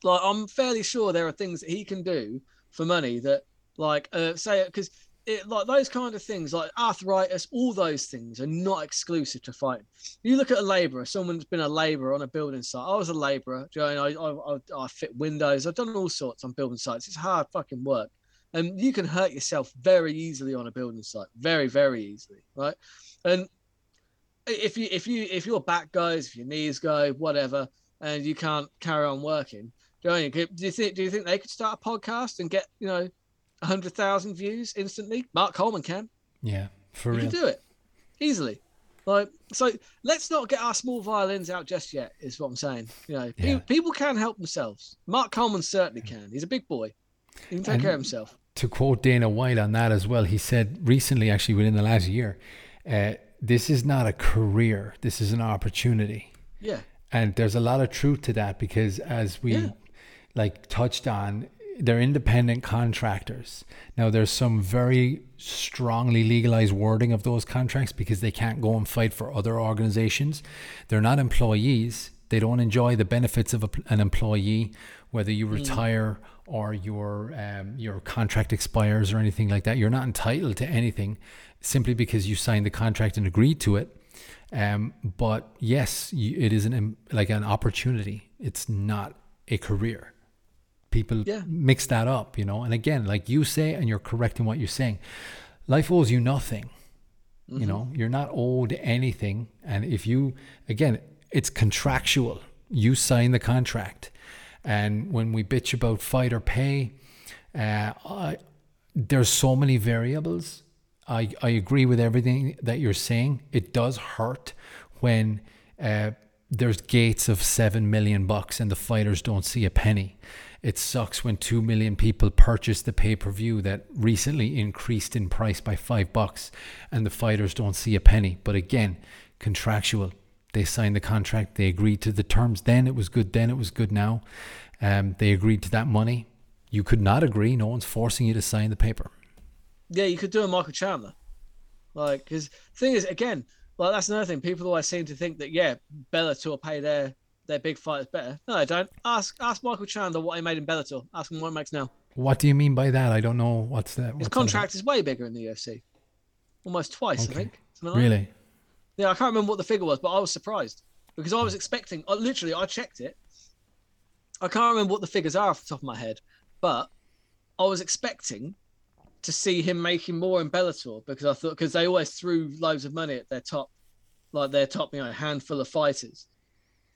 Like, I'm fairly sure there are things that he can do for money that, like, uh, say, because it like those kind of things, like arthritis, all those things are not exclusive to fighting. You look at a labourer, someone's been a labourer on a building site. I was a labourer, you know, I, I, I fit windows. I've done all sorts on building sites. It's hard fucking work and you can hurt yourself very easily on a building site very very easily right and if you if you if your back goes if your knees go whatever and you can't carry on working do you, know, do you think do you think they could start a podcast and get you know 100000 views instantly mark coleman can Yeah, for you real. can do it easily like so let's not get our small violins out just yet is what i'm saying you know Yeah. people can help themselves mark coleman certainly can he's a big boy he can take And- care of himself to quote Dana White on that as well, he said recently, actually within the last year, uh, this is not a career. This is an opportunity. yeah And there's a lot of truth to that because as we Yeah. like touched on, they're independent contractors. Now there's some very strongly legalized wording of those contracts because they can't go and fight for other organizations. They're not employees. They don't enjoy the benefits of a, an employee, whether you retire or your um, your contract expires or anything like that. You're not entitled to anything simply because you signed the contract and agreed to it. Um, but yes, it is an like an opportunity. It's not a career. People Yeah. mix that up, you know. And again, like you say, and you're correct in what you're saying, life owes you nothing. You know, you're not owed anything. And if you, again, it's contractual. You sign the contract. And when we bitch about fight or pay, uh, I, there's so many variables. I, I agree with everything that you're saying. It does hurt when uh, there's gates of seven million bucks and the fighters don't see a penny. It sucks when two million people purchase the pay per view that recently increased in price by five bucks and the fighters don't see a penny. But again, contractual. They signed the contract, they agreed to the terms. Then it was good, then it was good now. Um, they agreed to that money. You could not agree. No one's forcing you to sign the paper. Yeah, you could do a Michael Chandler. Like, because thing is, again, like that's another thing. People always seem to think that yeah, Bellator pay their their big fighters better. No, they don't. Ask ask Michael Chandler what he made in Bellator. Ask him what he makes now. What do you mean by that? I don't know. What's that? His what's contract is way bigger in the UFC, almost twice, Okay. I think. Like that. Really? Yeah, I can't remember what the figure was, but I was surprised because I was expecting. I, literally, I checked it. I can't remember what the figures are off the top of my head, but I was expecting to see him making more in Bellator because I thought because they always threw loads of money at their top, like their top, you know, handful of fighters,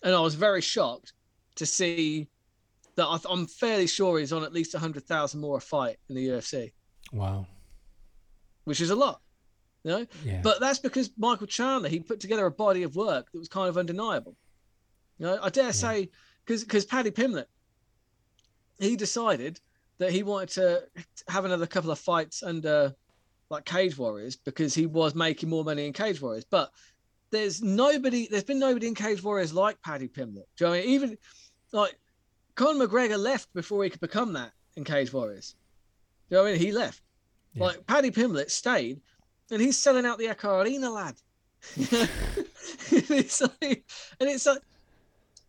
and I was very shocked to see that I th- I'm fairly sure he's on at least a hundred thousand more a fight in the UFC, Wow. which is a lot, you know. Yeah. But that's because Michael Chandler he put together a body of work that was kind of undeniable. You know, I dare say because because Paddy Pimblett, he decided that he wanted to have another couple of fights under like Cage Warriors because he was making more money in Cage Warriors. But there's nobody, there's been nobody in Cage Warriors like Paddy Pimblett. Do you know what I mean? Even like Conor McGregor left before he could become that in Cage Warriors. Do you know what I mean? He left. Yeah. Like Paddy Pimblett stayed, and he's selling out the Echo Arena, lad. it's like, and it's like,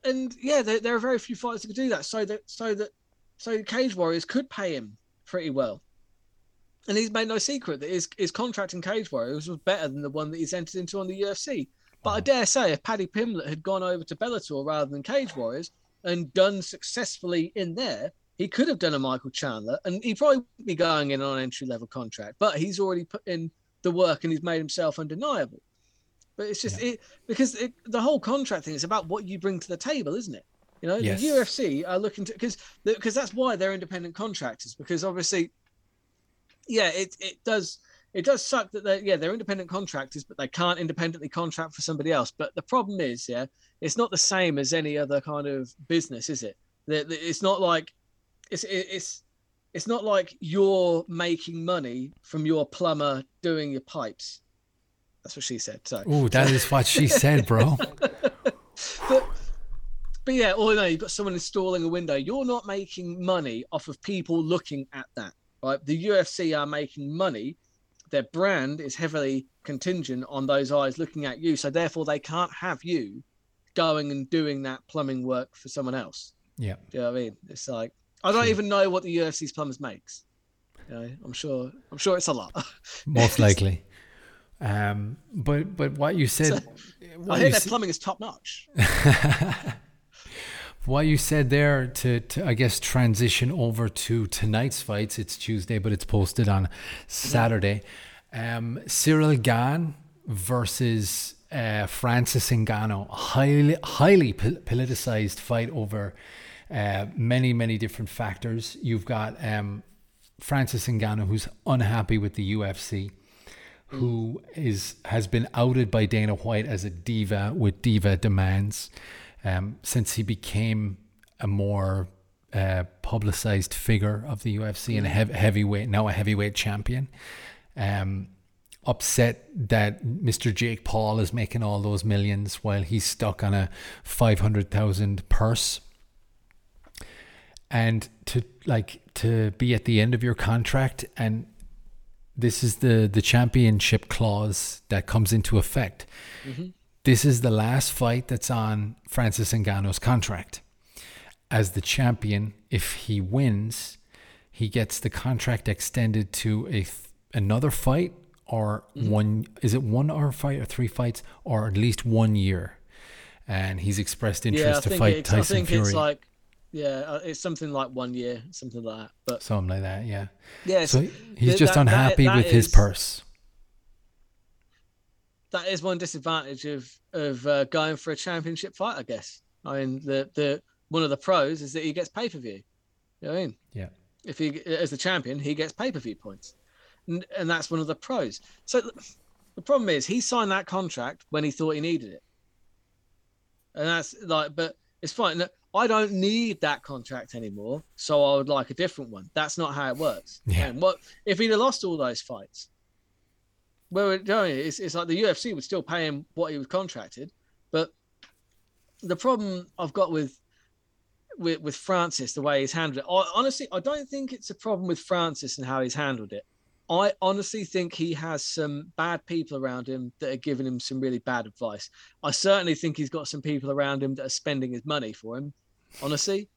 and yeah, there, there are very few fighters that could do that. So that, so that, so Cage Warriors could pay him pretty well. And he's made no secret that his, his contract in Cage Warriors was better than the one that he's entered into on the UFC. But I dare say, if Paddy Pimblett had gone over to Bellator rather than Cage Warriors and done successfully in there, he could have done a Michael Chandler, and he probably wouldn't be going in on an entry level contract. But he's already put in the work and he's made himself undeniable. But it's just it because it, the whole contract thing is about what you bring to the table, isn't it? You know, Yes. the UFC are looking to because because that's why they're independent contractors because obviously, yeah, it it does it does suck that they yeah they're independent contractors but they can't independently contract for somebody else. But the problem is yeah, it's not the same as any other kind of business, is it? It's not like it's it's it's not like you're making money from your plumber doing your pipes. That's what she said. So Oh, that is what she said, bro. but, but yeah, or no, you've got someone installing a window. You're not making money off of people looking at that, right? The UFC are making money their brand is heavily contingent on those eyes looking at you. So therefore, they can't have you going and doing that plumbing work for someone else. Yeah. Do you know what I mean? It's like I don't even know what the UFC's plumbers makes. You know, I'm sure. I'm sure it's a lot. Most likely. Um, but but what you said, I what hear you, their plumbing is top notch. what you said there to, to I guess transition over to tonight's fights. It's Tuesday, but it's posted on Saturday. Um, Cyril Gane versus uh, Francis Ngannou, highly highly pol- politicized fight over uh, many many different factors. You've got um, Francis Ngannou who's unhappy with the UFC who is has been outed by Dana White as a diva with diva demands um, since he became a more uh, publicized figure of the UFC and a hev- heavyweight now a heavyweight champion. Um, upset that Mr. Jake Paul is making all those millions while he's stuck on a five hundred thousand purse and to like to be at the end of your contract and this is the the championship clause that comes into effect this is the last fight that's on Francis Ngannou's contract. As the champion if he wins he gets the contract extended to a th- another fight or one is it one or fight or three fights or at least one year. And he's expressed interest yeah, to fight Tyson think Fury. it's like, yeah, uh, it's something like one year, something like that. But something like that yeah. Yeah, So he's that- just that- unhappy that with his purse. That is one disadvantage of of uh, going for a championship fight, I guess. I mean, the the one of the pros is that he gets pay per view. You know what I mean? Yeah. If he as the champion, he gets pay per view points, and, and that's one of the pros. So the problem is he signed that contract when he thought he needed it, and that's like, but it's fine. I don't need that contract anymore, so I would like a different one. That's not how it works. Yeah. And what if he'd have lost all those fights? Well, it- you know, it's, it's like the UFC would still pay him what he was contracted, but the problem I've got with with with Francis, the way he's handled it, I, honestly, I don't think it's a problem with Francis and how he's handled it. I honestly think he has some bad people around him that are giving him some really bad advice. I certainly think he's got some people around him that are spending his money for him. Honestly,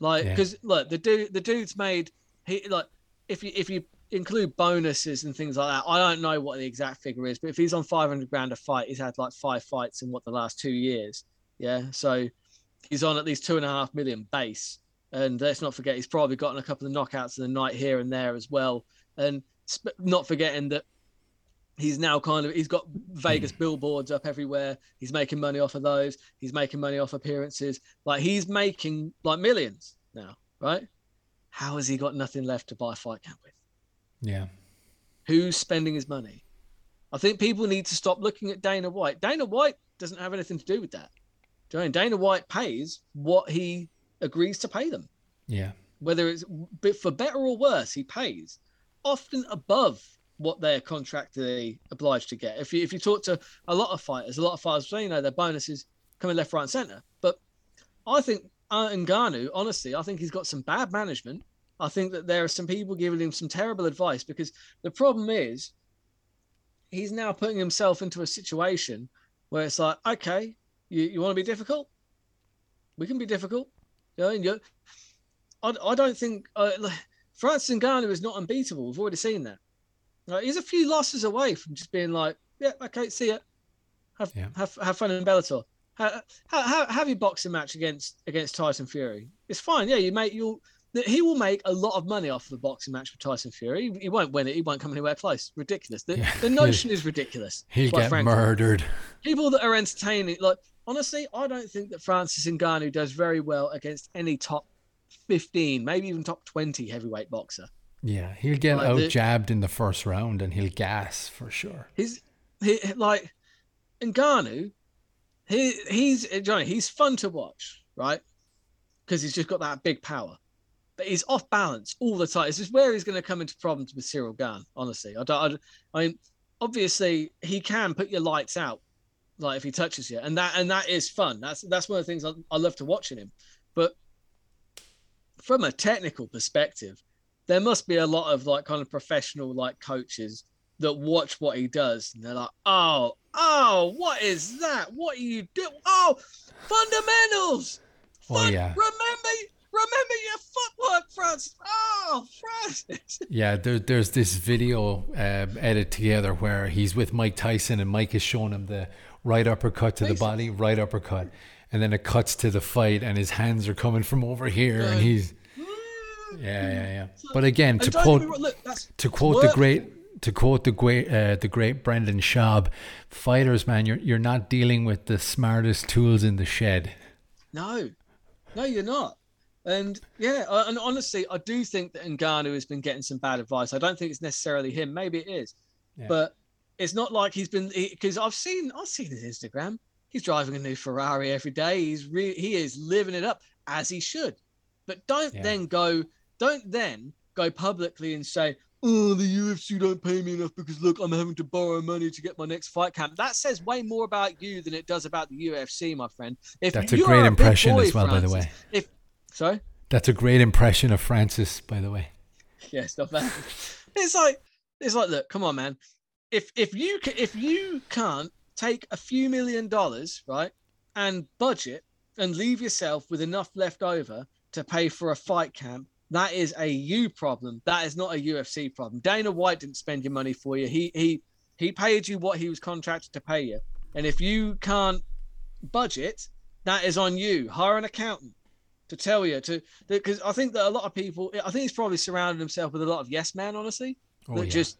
like Yeah. because look, the dude, the dude's made he like if you if you include bonuses and things like that, I don't know what the exact figure is, but if he's on 500 grand a fight, he's had like five fights in what the last two years. Yeah, so he's on at least two and a half million base. And let's not forget, he's probably gotten a couple of knockouts in the night here and there as well. And sp- not forgetting that he's now kind of he's got Vegas billboards up everywhere. He's making money off of those. He's making money off appearances. Like he's making like millions now, right? How has he got nothing left to buy fight camp with? Yeah. Who's spending his money? I think people need to stop looking at Dana White. Dana White doesn't have anything to do with that. Do you know what I mean? Dana White pays what he agrees to pay them, Yeah. whether it's but for better or worse, he pays often above what they're contractually obliged to get. If you if you talk to a lot of fighters, a lot of fighters say you know their bonuses coming left, right, and center. But I think uh, Ngannou, honestly, I think he's got some bad management. I think that there are some people giving him some terrible advice because the problem is he's now putting himself into a situation where it's like, okay, you, you want to be difficult? We can be difficult. You know, and you I, I don't think uh, like, Francis Ngannou is not unbeatable. We've already seen that. He's a few losses away from just being like, yeah, okay, see ya. Have Yeah. have, have fun in Bellator. Ha- ha- ha- have your boxing match against against Tyson Fury. It's fine. Yeah, you make you'll he will make a lot of money off of a boxing match with Tyson Fury. He, he won't win it. He won't come anywhere close. Ridiculous. The, Yeah. the notion is ridiculous. He'll get frankly. murdered. People that are entertaining, like honestly, I don't think that Francis Ngannou does very well against any top fifteen, maybe even top twenty heavyweight boxer. Yeah. He'll get Like out jabbed in the first round and he'll gas for sure. He's he like Ngannou. He he's Johnny. He's fun to watch, right? Because he's just got that big power, but he's off balance all the time. This is where he's going to come into problems with Cyril Gane. Honestly, I don't. I, I mean, obviously he can put your lights out, like if he touches you, and that and that is fun. That's that's one of the things I, I love to watching him. But from a technical perspective, there must be a lot of like kind of professional like coaches that watch what he does and they're like, oh, oh, what is that? What are you doing? Oh, fundamentals. Oh, yeah. Remember, remember your footwork, Francis. Oh, Francis. Yeah, there, there's this video uh, edit together where he's with Mike Tyson and Mike is showing him the right uppercut to the body, right uppercut. And then it cuts to the fight and his hands are coming from over here and he's yeah, yeah, yeah. But again, to quote wrong, look, to quote the great to quote the great uh, the great Brendan Schaub, fighters, man, you're you're not dealing with the smartest tools in the shed. No, no, you're not. And yeah, and honestly, I do think that Ngannou has been getting some bad advice. I don't think it's necessarily him. Maybe it is, Yeah. but it's not like he's been because I've seen I've seen his Instagram. He's driving a new Ferrari every day. He's re- he is living it up as he should. But don't Yeah. then go don't then go publicly and say, "Oh, the UFC don't pay me enough because look, I'm having to borrow money to get my next fight camp." That says way more about you than it does about the UFC, my friend. If That's a great impression boy, as well, by the way. If sorry. That's a great impression of Francis, by the way. Yeah, it's not bad. it's like it's like look, come on, man. If if you ca- if you can't take a few million dollars, right, and budget and leave yourself with enough left over to pay for a fight camp, that is a you problem. That is not a UFC problem. Dana White didn't spend your money for you. He he he paid you what he was contracted to pay you. And if you can't budget, that is on you. Hire an accountant to tell you to because I think that a lot of people I think he's probably surrounded himself with a lot of yes man, honestly. Oh, that yeah. just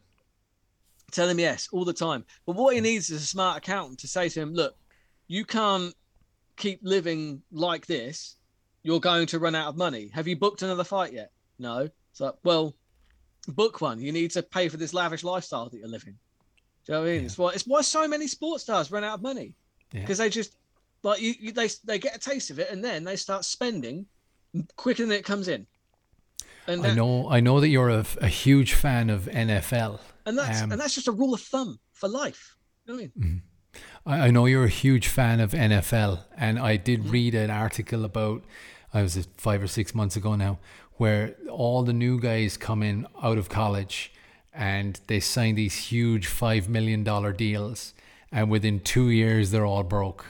tell him yes all the time. But what he needs is a smart accountant to say to him, look, you can't keep living like this. You're going to run out of money. Have you booked another fight yet? No. So well, book one. You need to pay for this lavish lifestyle that you're living. Do you know what I mean? Yeah. It's why it's why so many sports stars run out of money Yeah. because they just like you, you they they get a taste of it and then they start spending quicker than it comes in. And I know I know that you're a, a huge fan of NFL. and that's um, and that's just a rule of thumb for life. You know I mean? I, I know you're a huge fan of NFL, and I did Mm-hmm. read an article about I was five or six months ago now, where all the new guys come in out of college, and they sign these huge five million dollar deals, and within two years they're all broke.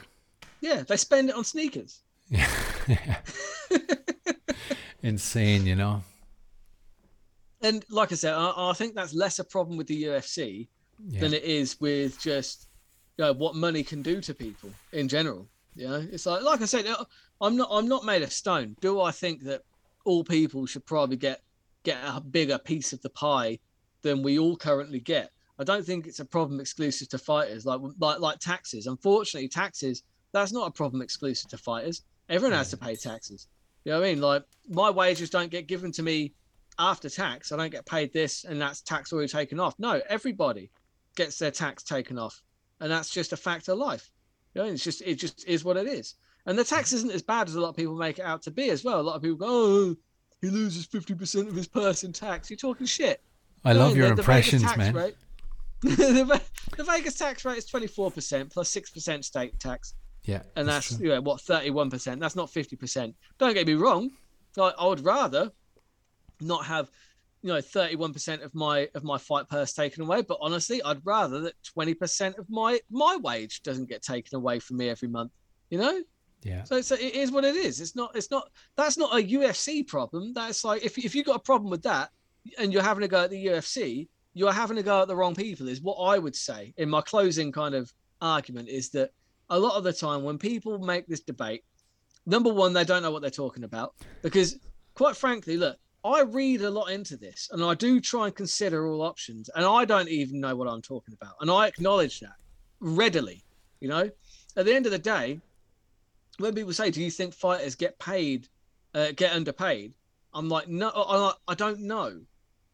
Yeah, they spend it on sneakers. Yeah. Insane, you know. And like I said, I, I think that's less a problem with the UFC Yeah. than it is with just you know, what money can do to people in general. You know, it's like like I said, uh, I'm not I'm not made of stone. Do I think that all people should probably get get a bigger piece of the pie than we all currently get? I don't think it's a problem exclusive to fighters, like like like taxes. Unfortunately, taxes that's not a problem exclusive to fighters. Everyone has to mm. pay taxes. You know what I mean? Like my wages don't get given to me after tax. I don't get paid this, and that's tax already taken off. No, everybody gets their tax taken off, and that's just a fact of life. You know, it's just it just is what it is. And the tax isn't as bad as a lot of people make it out to be as well. A lot of people go, "Oh, he loses fifty percent of his purse in tax." You're talking shit. I love your the- the Vegas impressions, tax man. rate- the Vegas tax rate is twenty four percent plus plus six percent state tax, Yeah, and that's, you know, what thirty one percent. That's not fifty percent. Don't get me wrong. Like, I would rather not have you know 31% of my of my fight purse taken away but honestly i'd rather that 20% of my my wage doesn't get taken away from me every month you know yeah. so it's, it is what it is it's not it's not that's not a ufc problem that's like if, if you got a problem with that and you're having to go at the ufc you're having to go at the wrong people is what i would say in my closing kind of argument is that a lot of the time when people make this debate number one they don't know what they're talking about because quite frankly look i read a lot into this and i do try and consider all options and i don't even know what i'm talking about and i acknowledge that readily you know? At the end of the day when people say do you think fighters get paid uh, get underpaid? I'm like no I, I don't know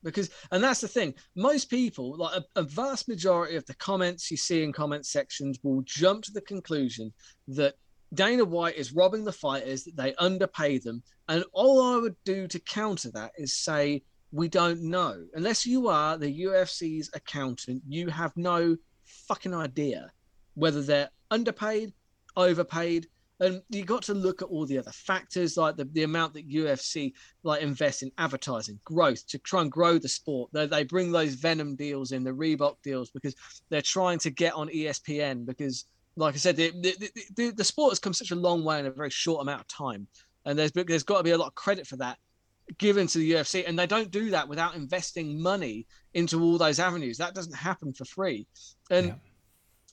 because and that's the thing most people like a, a vast majority of the comments you see in comment sections will jump to the conclusion that Dana White is robbing the fighters, that they underpay them. And all I would do to counter that is say, we don't know. Unless you are the UFC's accountant, you have no fucking idea whether they're underpaid, overpaid. And you got to look at all the other factors, like the, the amount that UFC like invest in advertising, growth to try and grow the sport. They, they bring those Venum deals in, the Reebok deals, because they're trying to get on ESPN. Because, like I said, the, the, the, the sport has come such a long way in a very short amount of time, and there's there's got to be a lot of credit for that given to the UFC, and they don't do that without investing money into all those avenues. That doesn't happen for free, and. Yeah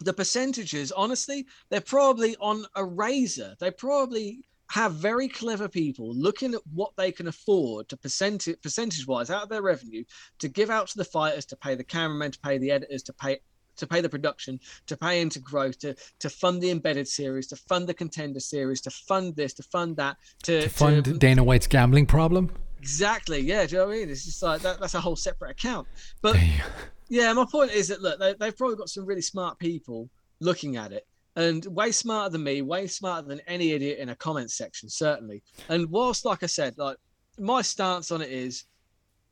the percentages, honestly, they're probably on a razor. They probably have very clever people looking at what they can afford to percentage percentage wise out of their revenue to give out to the fighters, to pay the cameramen, to pay the editors, to pay to pay the production, to pay into growth, to to fund the embedded series, to fund the contender series, to fund this, to fund that, to, to fund to, Dana White's gambling problem. Exactly. Yeah. Do you know what I mean? It's just like that, that's a whole separate account. But yeah, my point is that look, they, they've probably got some really smart people looking at it, and way smarter than me, way smarter than any idiot in a comment section, certainly. And whilst, like I said, like my stance on it is,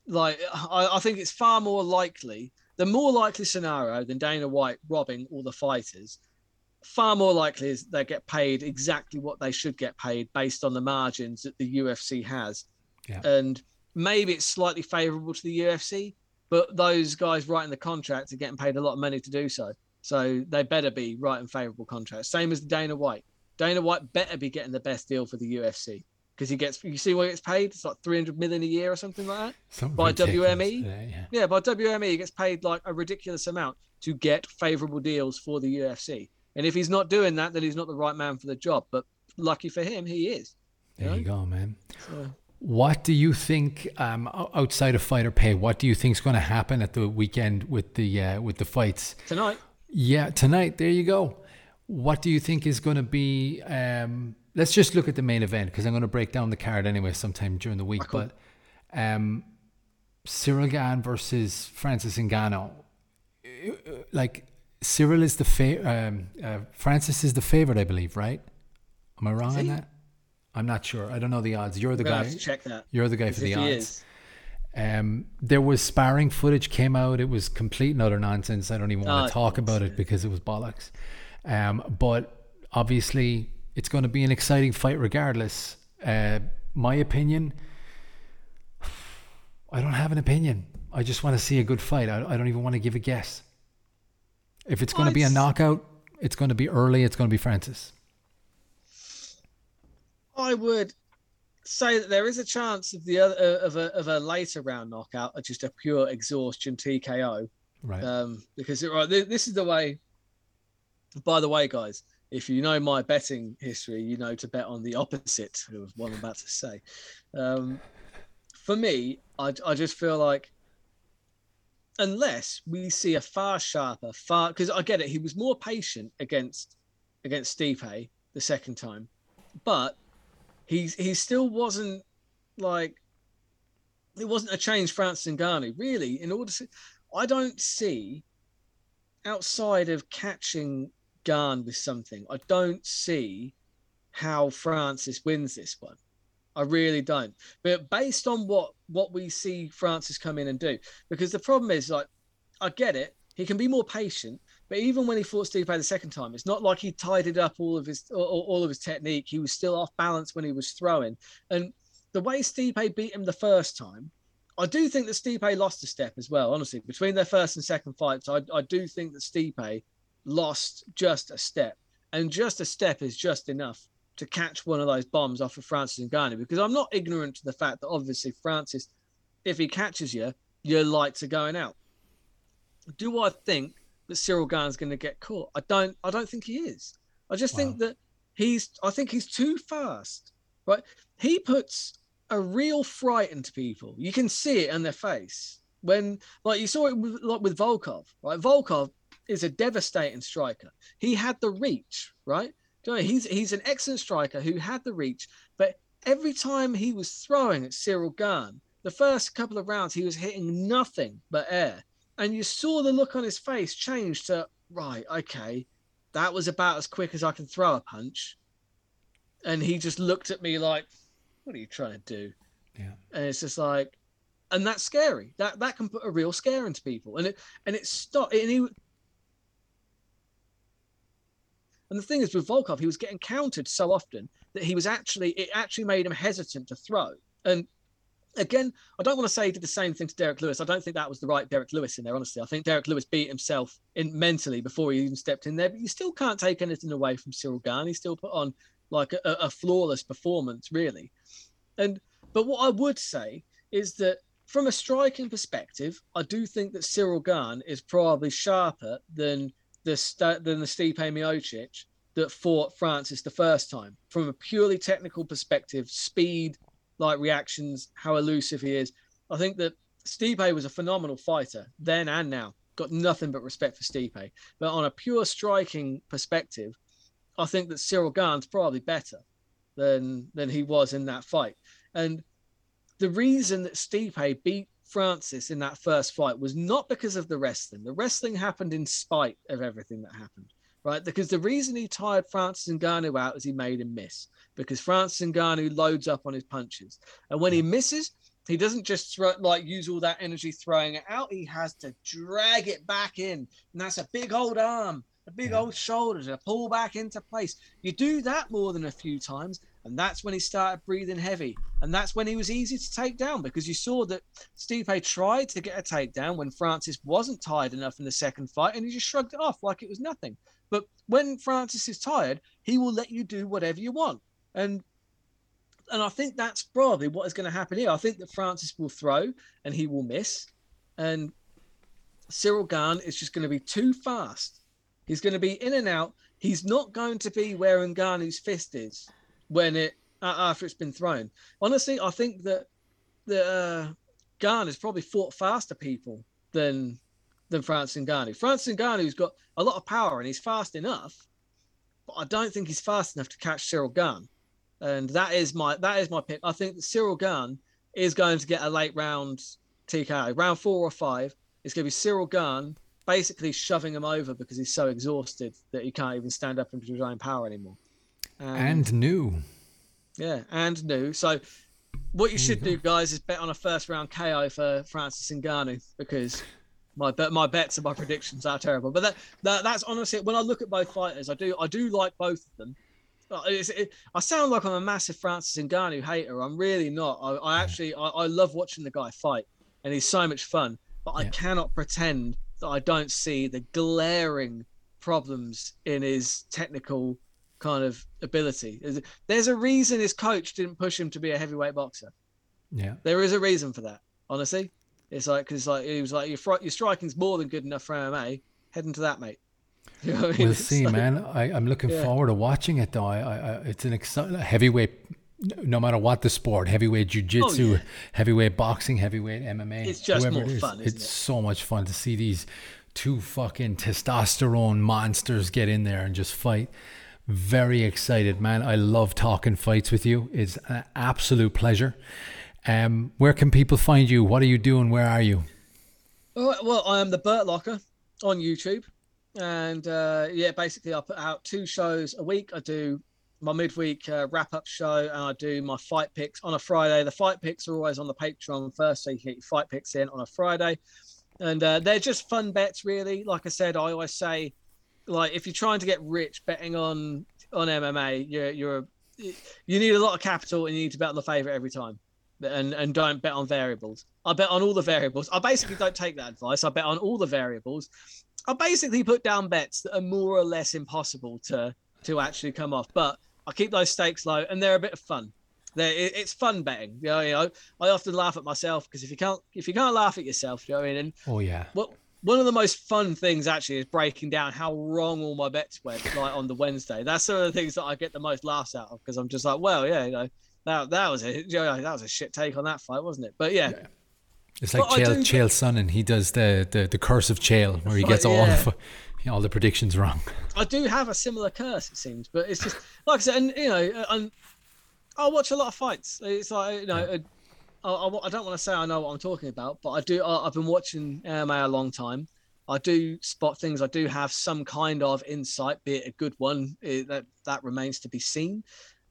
like I, I think it's far more likely, the more likely scenario than Dana White robbing all the fighters far more likely is they get paid exactly what they should get paid based on the margins that the UFC has. Yeah. And maybe it's slightly favorable to the UFC, but those guys writing the contracts are getting paid a lot of money to do so. So they better be writing favorable contracts. Same as Dana White. Dana White better be getting the best deal for the UFC because he gets. You see what he gets paid? It's like three hundred million a year or something like that. Something by. WME. Yeah, yeah. yeah, by WME, he gets paid like a ridiculous amount to get favorable deals for the UFC. And if he's not doing that, then he's not the right man for the job. But lucky for him, he is. You there know? you go, man. So, what do you think um, outside of fighter pay? What do you think is going to happen at the weekend with the uh, with the fights tonight? Yeah, tonight. There you go. What do you think is going to be? Um, let's just look at the main event because I'm going to break down the card anyway sometime during the week. But um, Ciryl Gane versus Francis Ngannou. Like Ciryl is the fa- um, uh, Francis is the favorite, I believe, right? Am I wrong on that? I'm not sure. I don't know the odds. You're the guy. check that. You're the guy for the odds. Um, there was sparring footage came out. It was complete and utter nonsense. I don't even want oh, to talk about it because it was bollocks. Um, but obviously, it's going to be an exciting fight regardless. Uh, my opinion, I don't have an opinion. I just want to see a good fight. I, I don't even want to give a guess. If it's going to be a knockout, it's going to be early. It's going to be Francis. I would say that there is a chance of the other of a of a later round knockout or just a pure exhaustion TKO. Right. Um, because right, this is the way. By the way, guys, if you know my betting history, you know to bet on the opposite of what I'm about to say. Um, for me, I, I just feel like unless we see a far sharper, far because I get it, he was more patient against against Stipe the second time, but he's he still wasn't like it wasn't a change Francis and Ngannou really. In order to, I don't see outside of catching Gane with something, I don't see how Francis wins this one. I really don't. But based on what what we see Francis come in and do, because the problem is like, I get it. He can be more patient, but even when he fought Stipe the second time, it's not like he tidied up all of his all, all of his technique. He was still off balance when he was throwing. And the way Stipe beat him the first time, I do think that Stipe lost a step as well. Honestly, between their first and second fights, I, I do think that Stipe lost just a step, and just a step is just enough to catch one of those bombs off of Francis Ngannou. Because I'm not ignorant to the fact that obviously Francis, if he catches you, your lights are going out. Do I think that Ciryl Gane's going to get caught. I don't. I don't think he is. I just wow. think that he's. I think he's too fast. Right? He puts a real fright into people. You can see it in their face when, like, you saw it with, like with Volkov. Right? Volkov is a devastating striker. He had the reach. Right? You know, he's he's an excellent striker who had the reach, but every time he was throwing at Ciryl Gane, the first couple of rounds he was hitting nothing but air and you saw the look on his face change to right, okay, that was about as quick as I can throw a punch. And he just looked at me like, "What are you trying to do?" Yeah, and it's just like, and that's scary. That that can put a real scare into people, and it and it stopped. And he And the thing is, with Volkov, he was getting countered so often that he was actually it actually made him hesitant to throw. And again, I don't want to say he did the same thing to Derrick Lewis. I don't think that was the right Derrick Lewis in there, honestly. I think Derrick Lewis beat himself in mentally before he even stepped in there. But you still can't take anything away from Ciryl Gane. He still put on like a, a flawless performance, really. And but what I would say is that from a striking perspective, I do think that Ciryl Gane is probably sharper than the than the Stipe Miocic that fought Francis the first time. From a purely technical perspective, speed, like reactions, how elusive he is. I think that Stipe was a phenomenal fighter then and now. Got nothing but respect for Stipe. But on a pure striking perspective, I think that Ciryl Gane's probably better than than he was in that fight. And the reason that Stipe beat Francis in that first fight was not because of the wrestling. The wrestling happened in spite of everything that happened, right? Because the reason he tired Francis Ngannou out is he made him miss. Because Francis Ngannou loads up on his punches, and when he misses, he doesn't just throw, like use all that energy throwing it out. He has to drag it back in, and that's a big old arm, a big yeah. old shoulder to pull back into place. You do that more than a few times, and that's when he started breathing heavy. And that's when he was easy to take down because you saw that Stipe tried to get a takedown when Francis wasn't tired enough in the second fight and he just shrugged it off like it was nothing. But when Francis is tired, he will let you do whatever you want. And and I think that's probably what is going to happen here. I think that Francis will throw and he will miss. And Ciryl Gane is just going to be too fast. He's going to be in and out. He's not going to be where Ngannou's fist is when it after it's been thrown. Honestly, I think that the uh, Gane has probably fought faster people than than Francis Ngannou. Francis Ngannou's got a lot of power and he's fast enough, but I don't think he's fast enough to catch Ciryl Gane. And that is my that is my pick. I think that Ciryl Gane is going to get a late round TKO, round four or five. It's going to be Ciryl Gane basically shoving him over because he's so exhausted that he can't even stand up into his own power anymore and, and new. Yeah, and new. So what you should do, guys, is bet on a first round KO for Francis Ngannou because my bet, my bets and my predictions are terrible. But that, that that's honestly when I look at both fighters, I do I do like both of them. It, I sound like I'm a massive Francis Ngannou hater. I'm really not. I, I actually I, I, love watching the guy fight, and he's so much fun. But yeah. I cannot pretend that I don't see the glaring problems in his technical kind of ability. There's a reason his coach didn't push him to be a heavyweight boxer. Yeah, there is a reason for that. Honestly, it's like because like he was like your fr- your striking's more than good enough for MMA. Head into that, mate. You know I mean? We'll see, like, man. I, am looking yeah. forward to watching it, though. I, I, it's an exciting heavyweight. No matter what the sport, heavyweight jiu-jitsu, oh, yeah. heavyweight boxing, heavyweight MMA. It's just more it fun. it's it? so much fun to see these two fucking testosterone monsters get in there and just fight. Very excited, man. I love talking fights with you. It's an absolute pleasure. Um, where can people find you? What are you doing? Where are you? Oh, well, I am the Bert Locker on YouTube, and uh, yeah, basically I put out two shows a week. I do my midweek uh, wrap up show, and I do my fight picks on a Friday. The fight picks are always on the Patreon first, so you can get your fight picks in on a Friday, and uh, they're just fun bets, really. Like I said, I always say like if you're trying to get rich betting on on MMA, you're you're you need a lot of capital and you need to bet on the favorite every time. And and don't bet on variables. I bet on all the variables. I basically don't take that advice. I bet on all the variables. I basically put down bets that are more or less impossible to to actually come off. But I keep those stakes low and they're a bit of fun. They're, it's fun betting. You know, you know, I often laugh at myself because if you can't if you can't laugh at yourself, you know what I mean? And oh yeah. What one of the most fun things actually is breaking down how wrong all my bets went like on the Wednesday. That's some of the things that I get the most laughs out of because I'm just like, well, yeah, you know, that that was a that was a shit take on that fight, wasn't it? But yeah. yeah. It's like Chael, Chael Sonnen. He does the, the, the curse of Chael, where he gets all yeah. the, all the predictions wrong. I do have a similar curse, it seems, but it's just like I said, and you know, and I watch a lot of fights. It's like you know, yeah. I, I, I, don't want to say I know what I'm talking about, but I do. I, have been watching MMA a long time. I do spot things. I do have some kind of insight, be it a good one. It, that that remains to be seen.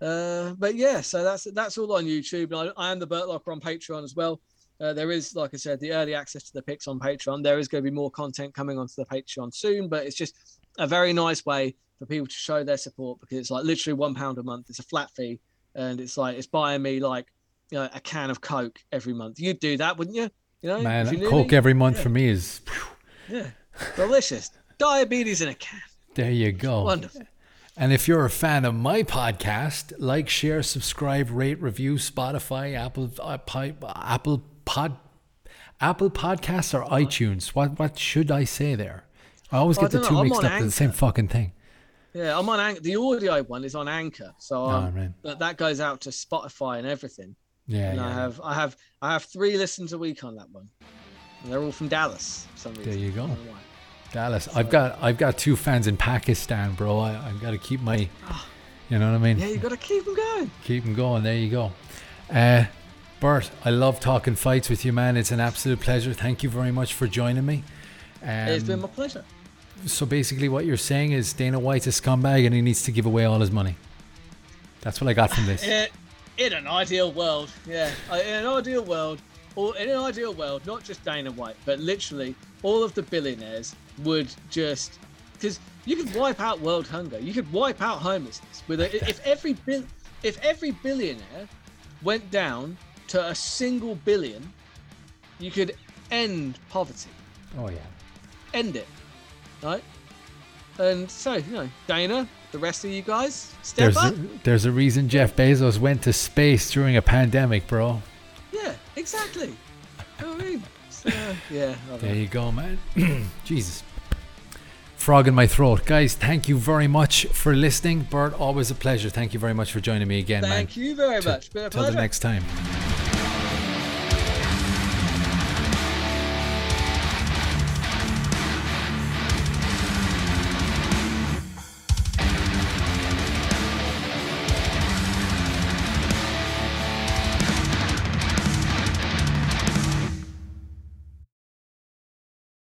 Uh, but yeah, so that's that's all on YouTube. I, I am the Bert Locker on Patreon as well. Uh, there is, like I said, the early access to the picks on Patreon. There is going to be more content coming onto the Patreon soon, but it's just a very nice way for people to show their support because it's like literally one pound a month. It's a flat fee, and it's like it's buying me like you know a can of Coke every month. You'd do that, wouldn't you? You know, Man, you Coke me? every month Yeah. for me is. Yeah, delicious. Diabetes in a can. There you go. Wonderful. And if you're a fan of my podcast, like, share, subscribe, rate, review, Spotify, Apple, uh, Apple Pod, Apple Podcasts, or iTunes. What what should I say there? I always Oh, I get the two know. Mixed up. The same fucking thing. Yeah, I'm on Anchor. The audio one is on Anchor, so Oh, um, man. but that goes out to Spotify and everything. Yeah, and I have, I have, I have three listens a week on that one. And they're all from Dallas. For some reason. There you go. I don't know why. Dallas. I've got I've got two fans in Pakistan, bro. I, I've got to keep my, you know what I mean? Yeah, you got to keep them going. Keep them going. There you go. Uh, Bert, I love talking fights with you, man. It's an absolute pleasure. Thank you very much for joining me. it's been Um, my pleasure. so basically, what you're saying is Dana White's a scumbag and he needs to give away all his money. That's what I got from this. In, in an ideal world, yeah, uh, in an ideal world, or in an ideal world, not just Dana White, but literally all of the billionaires would just because you could wipe out world hunger, you could wipe out homelessness with a, if every if every billionaire went down to a single billion, you could end poverty, Oh yeah. end it, right? And so you know, Dana, the rest of you guys, step There's up. a, there's a reason Jeff Bezos went to space during a pandemic, bro. Yeah, exactly. You know what I mean? So, yeah. There you go, man. Jesus. Frog in my throat. Guys, thank you very much for listening. Bert, always a pleasure. Thank you very much for joining me again, man. Thank you very much. Been Till the next time.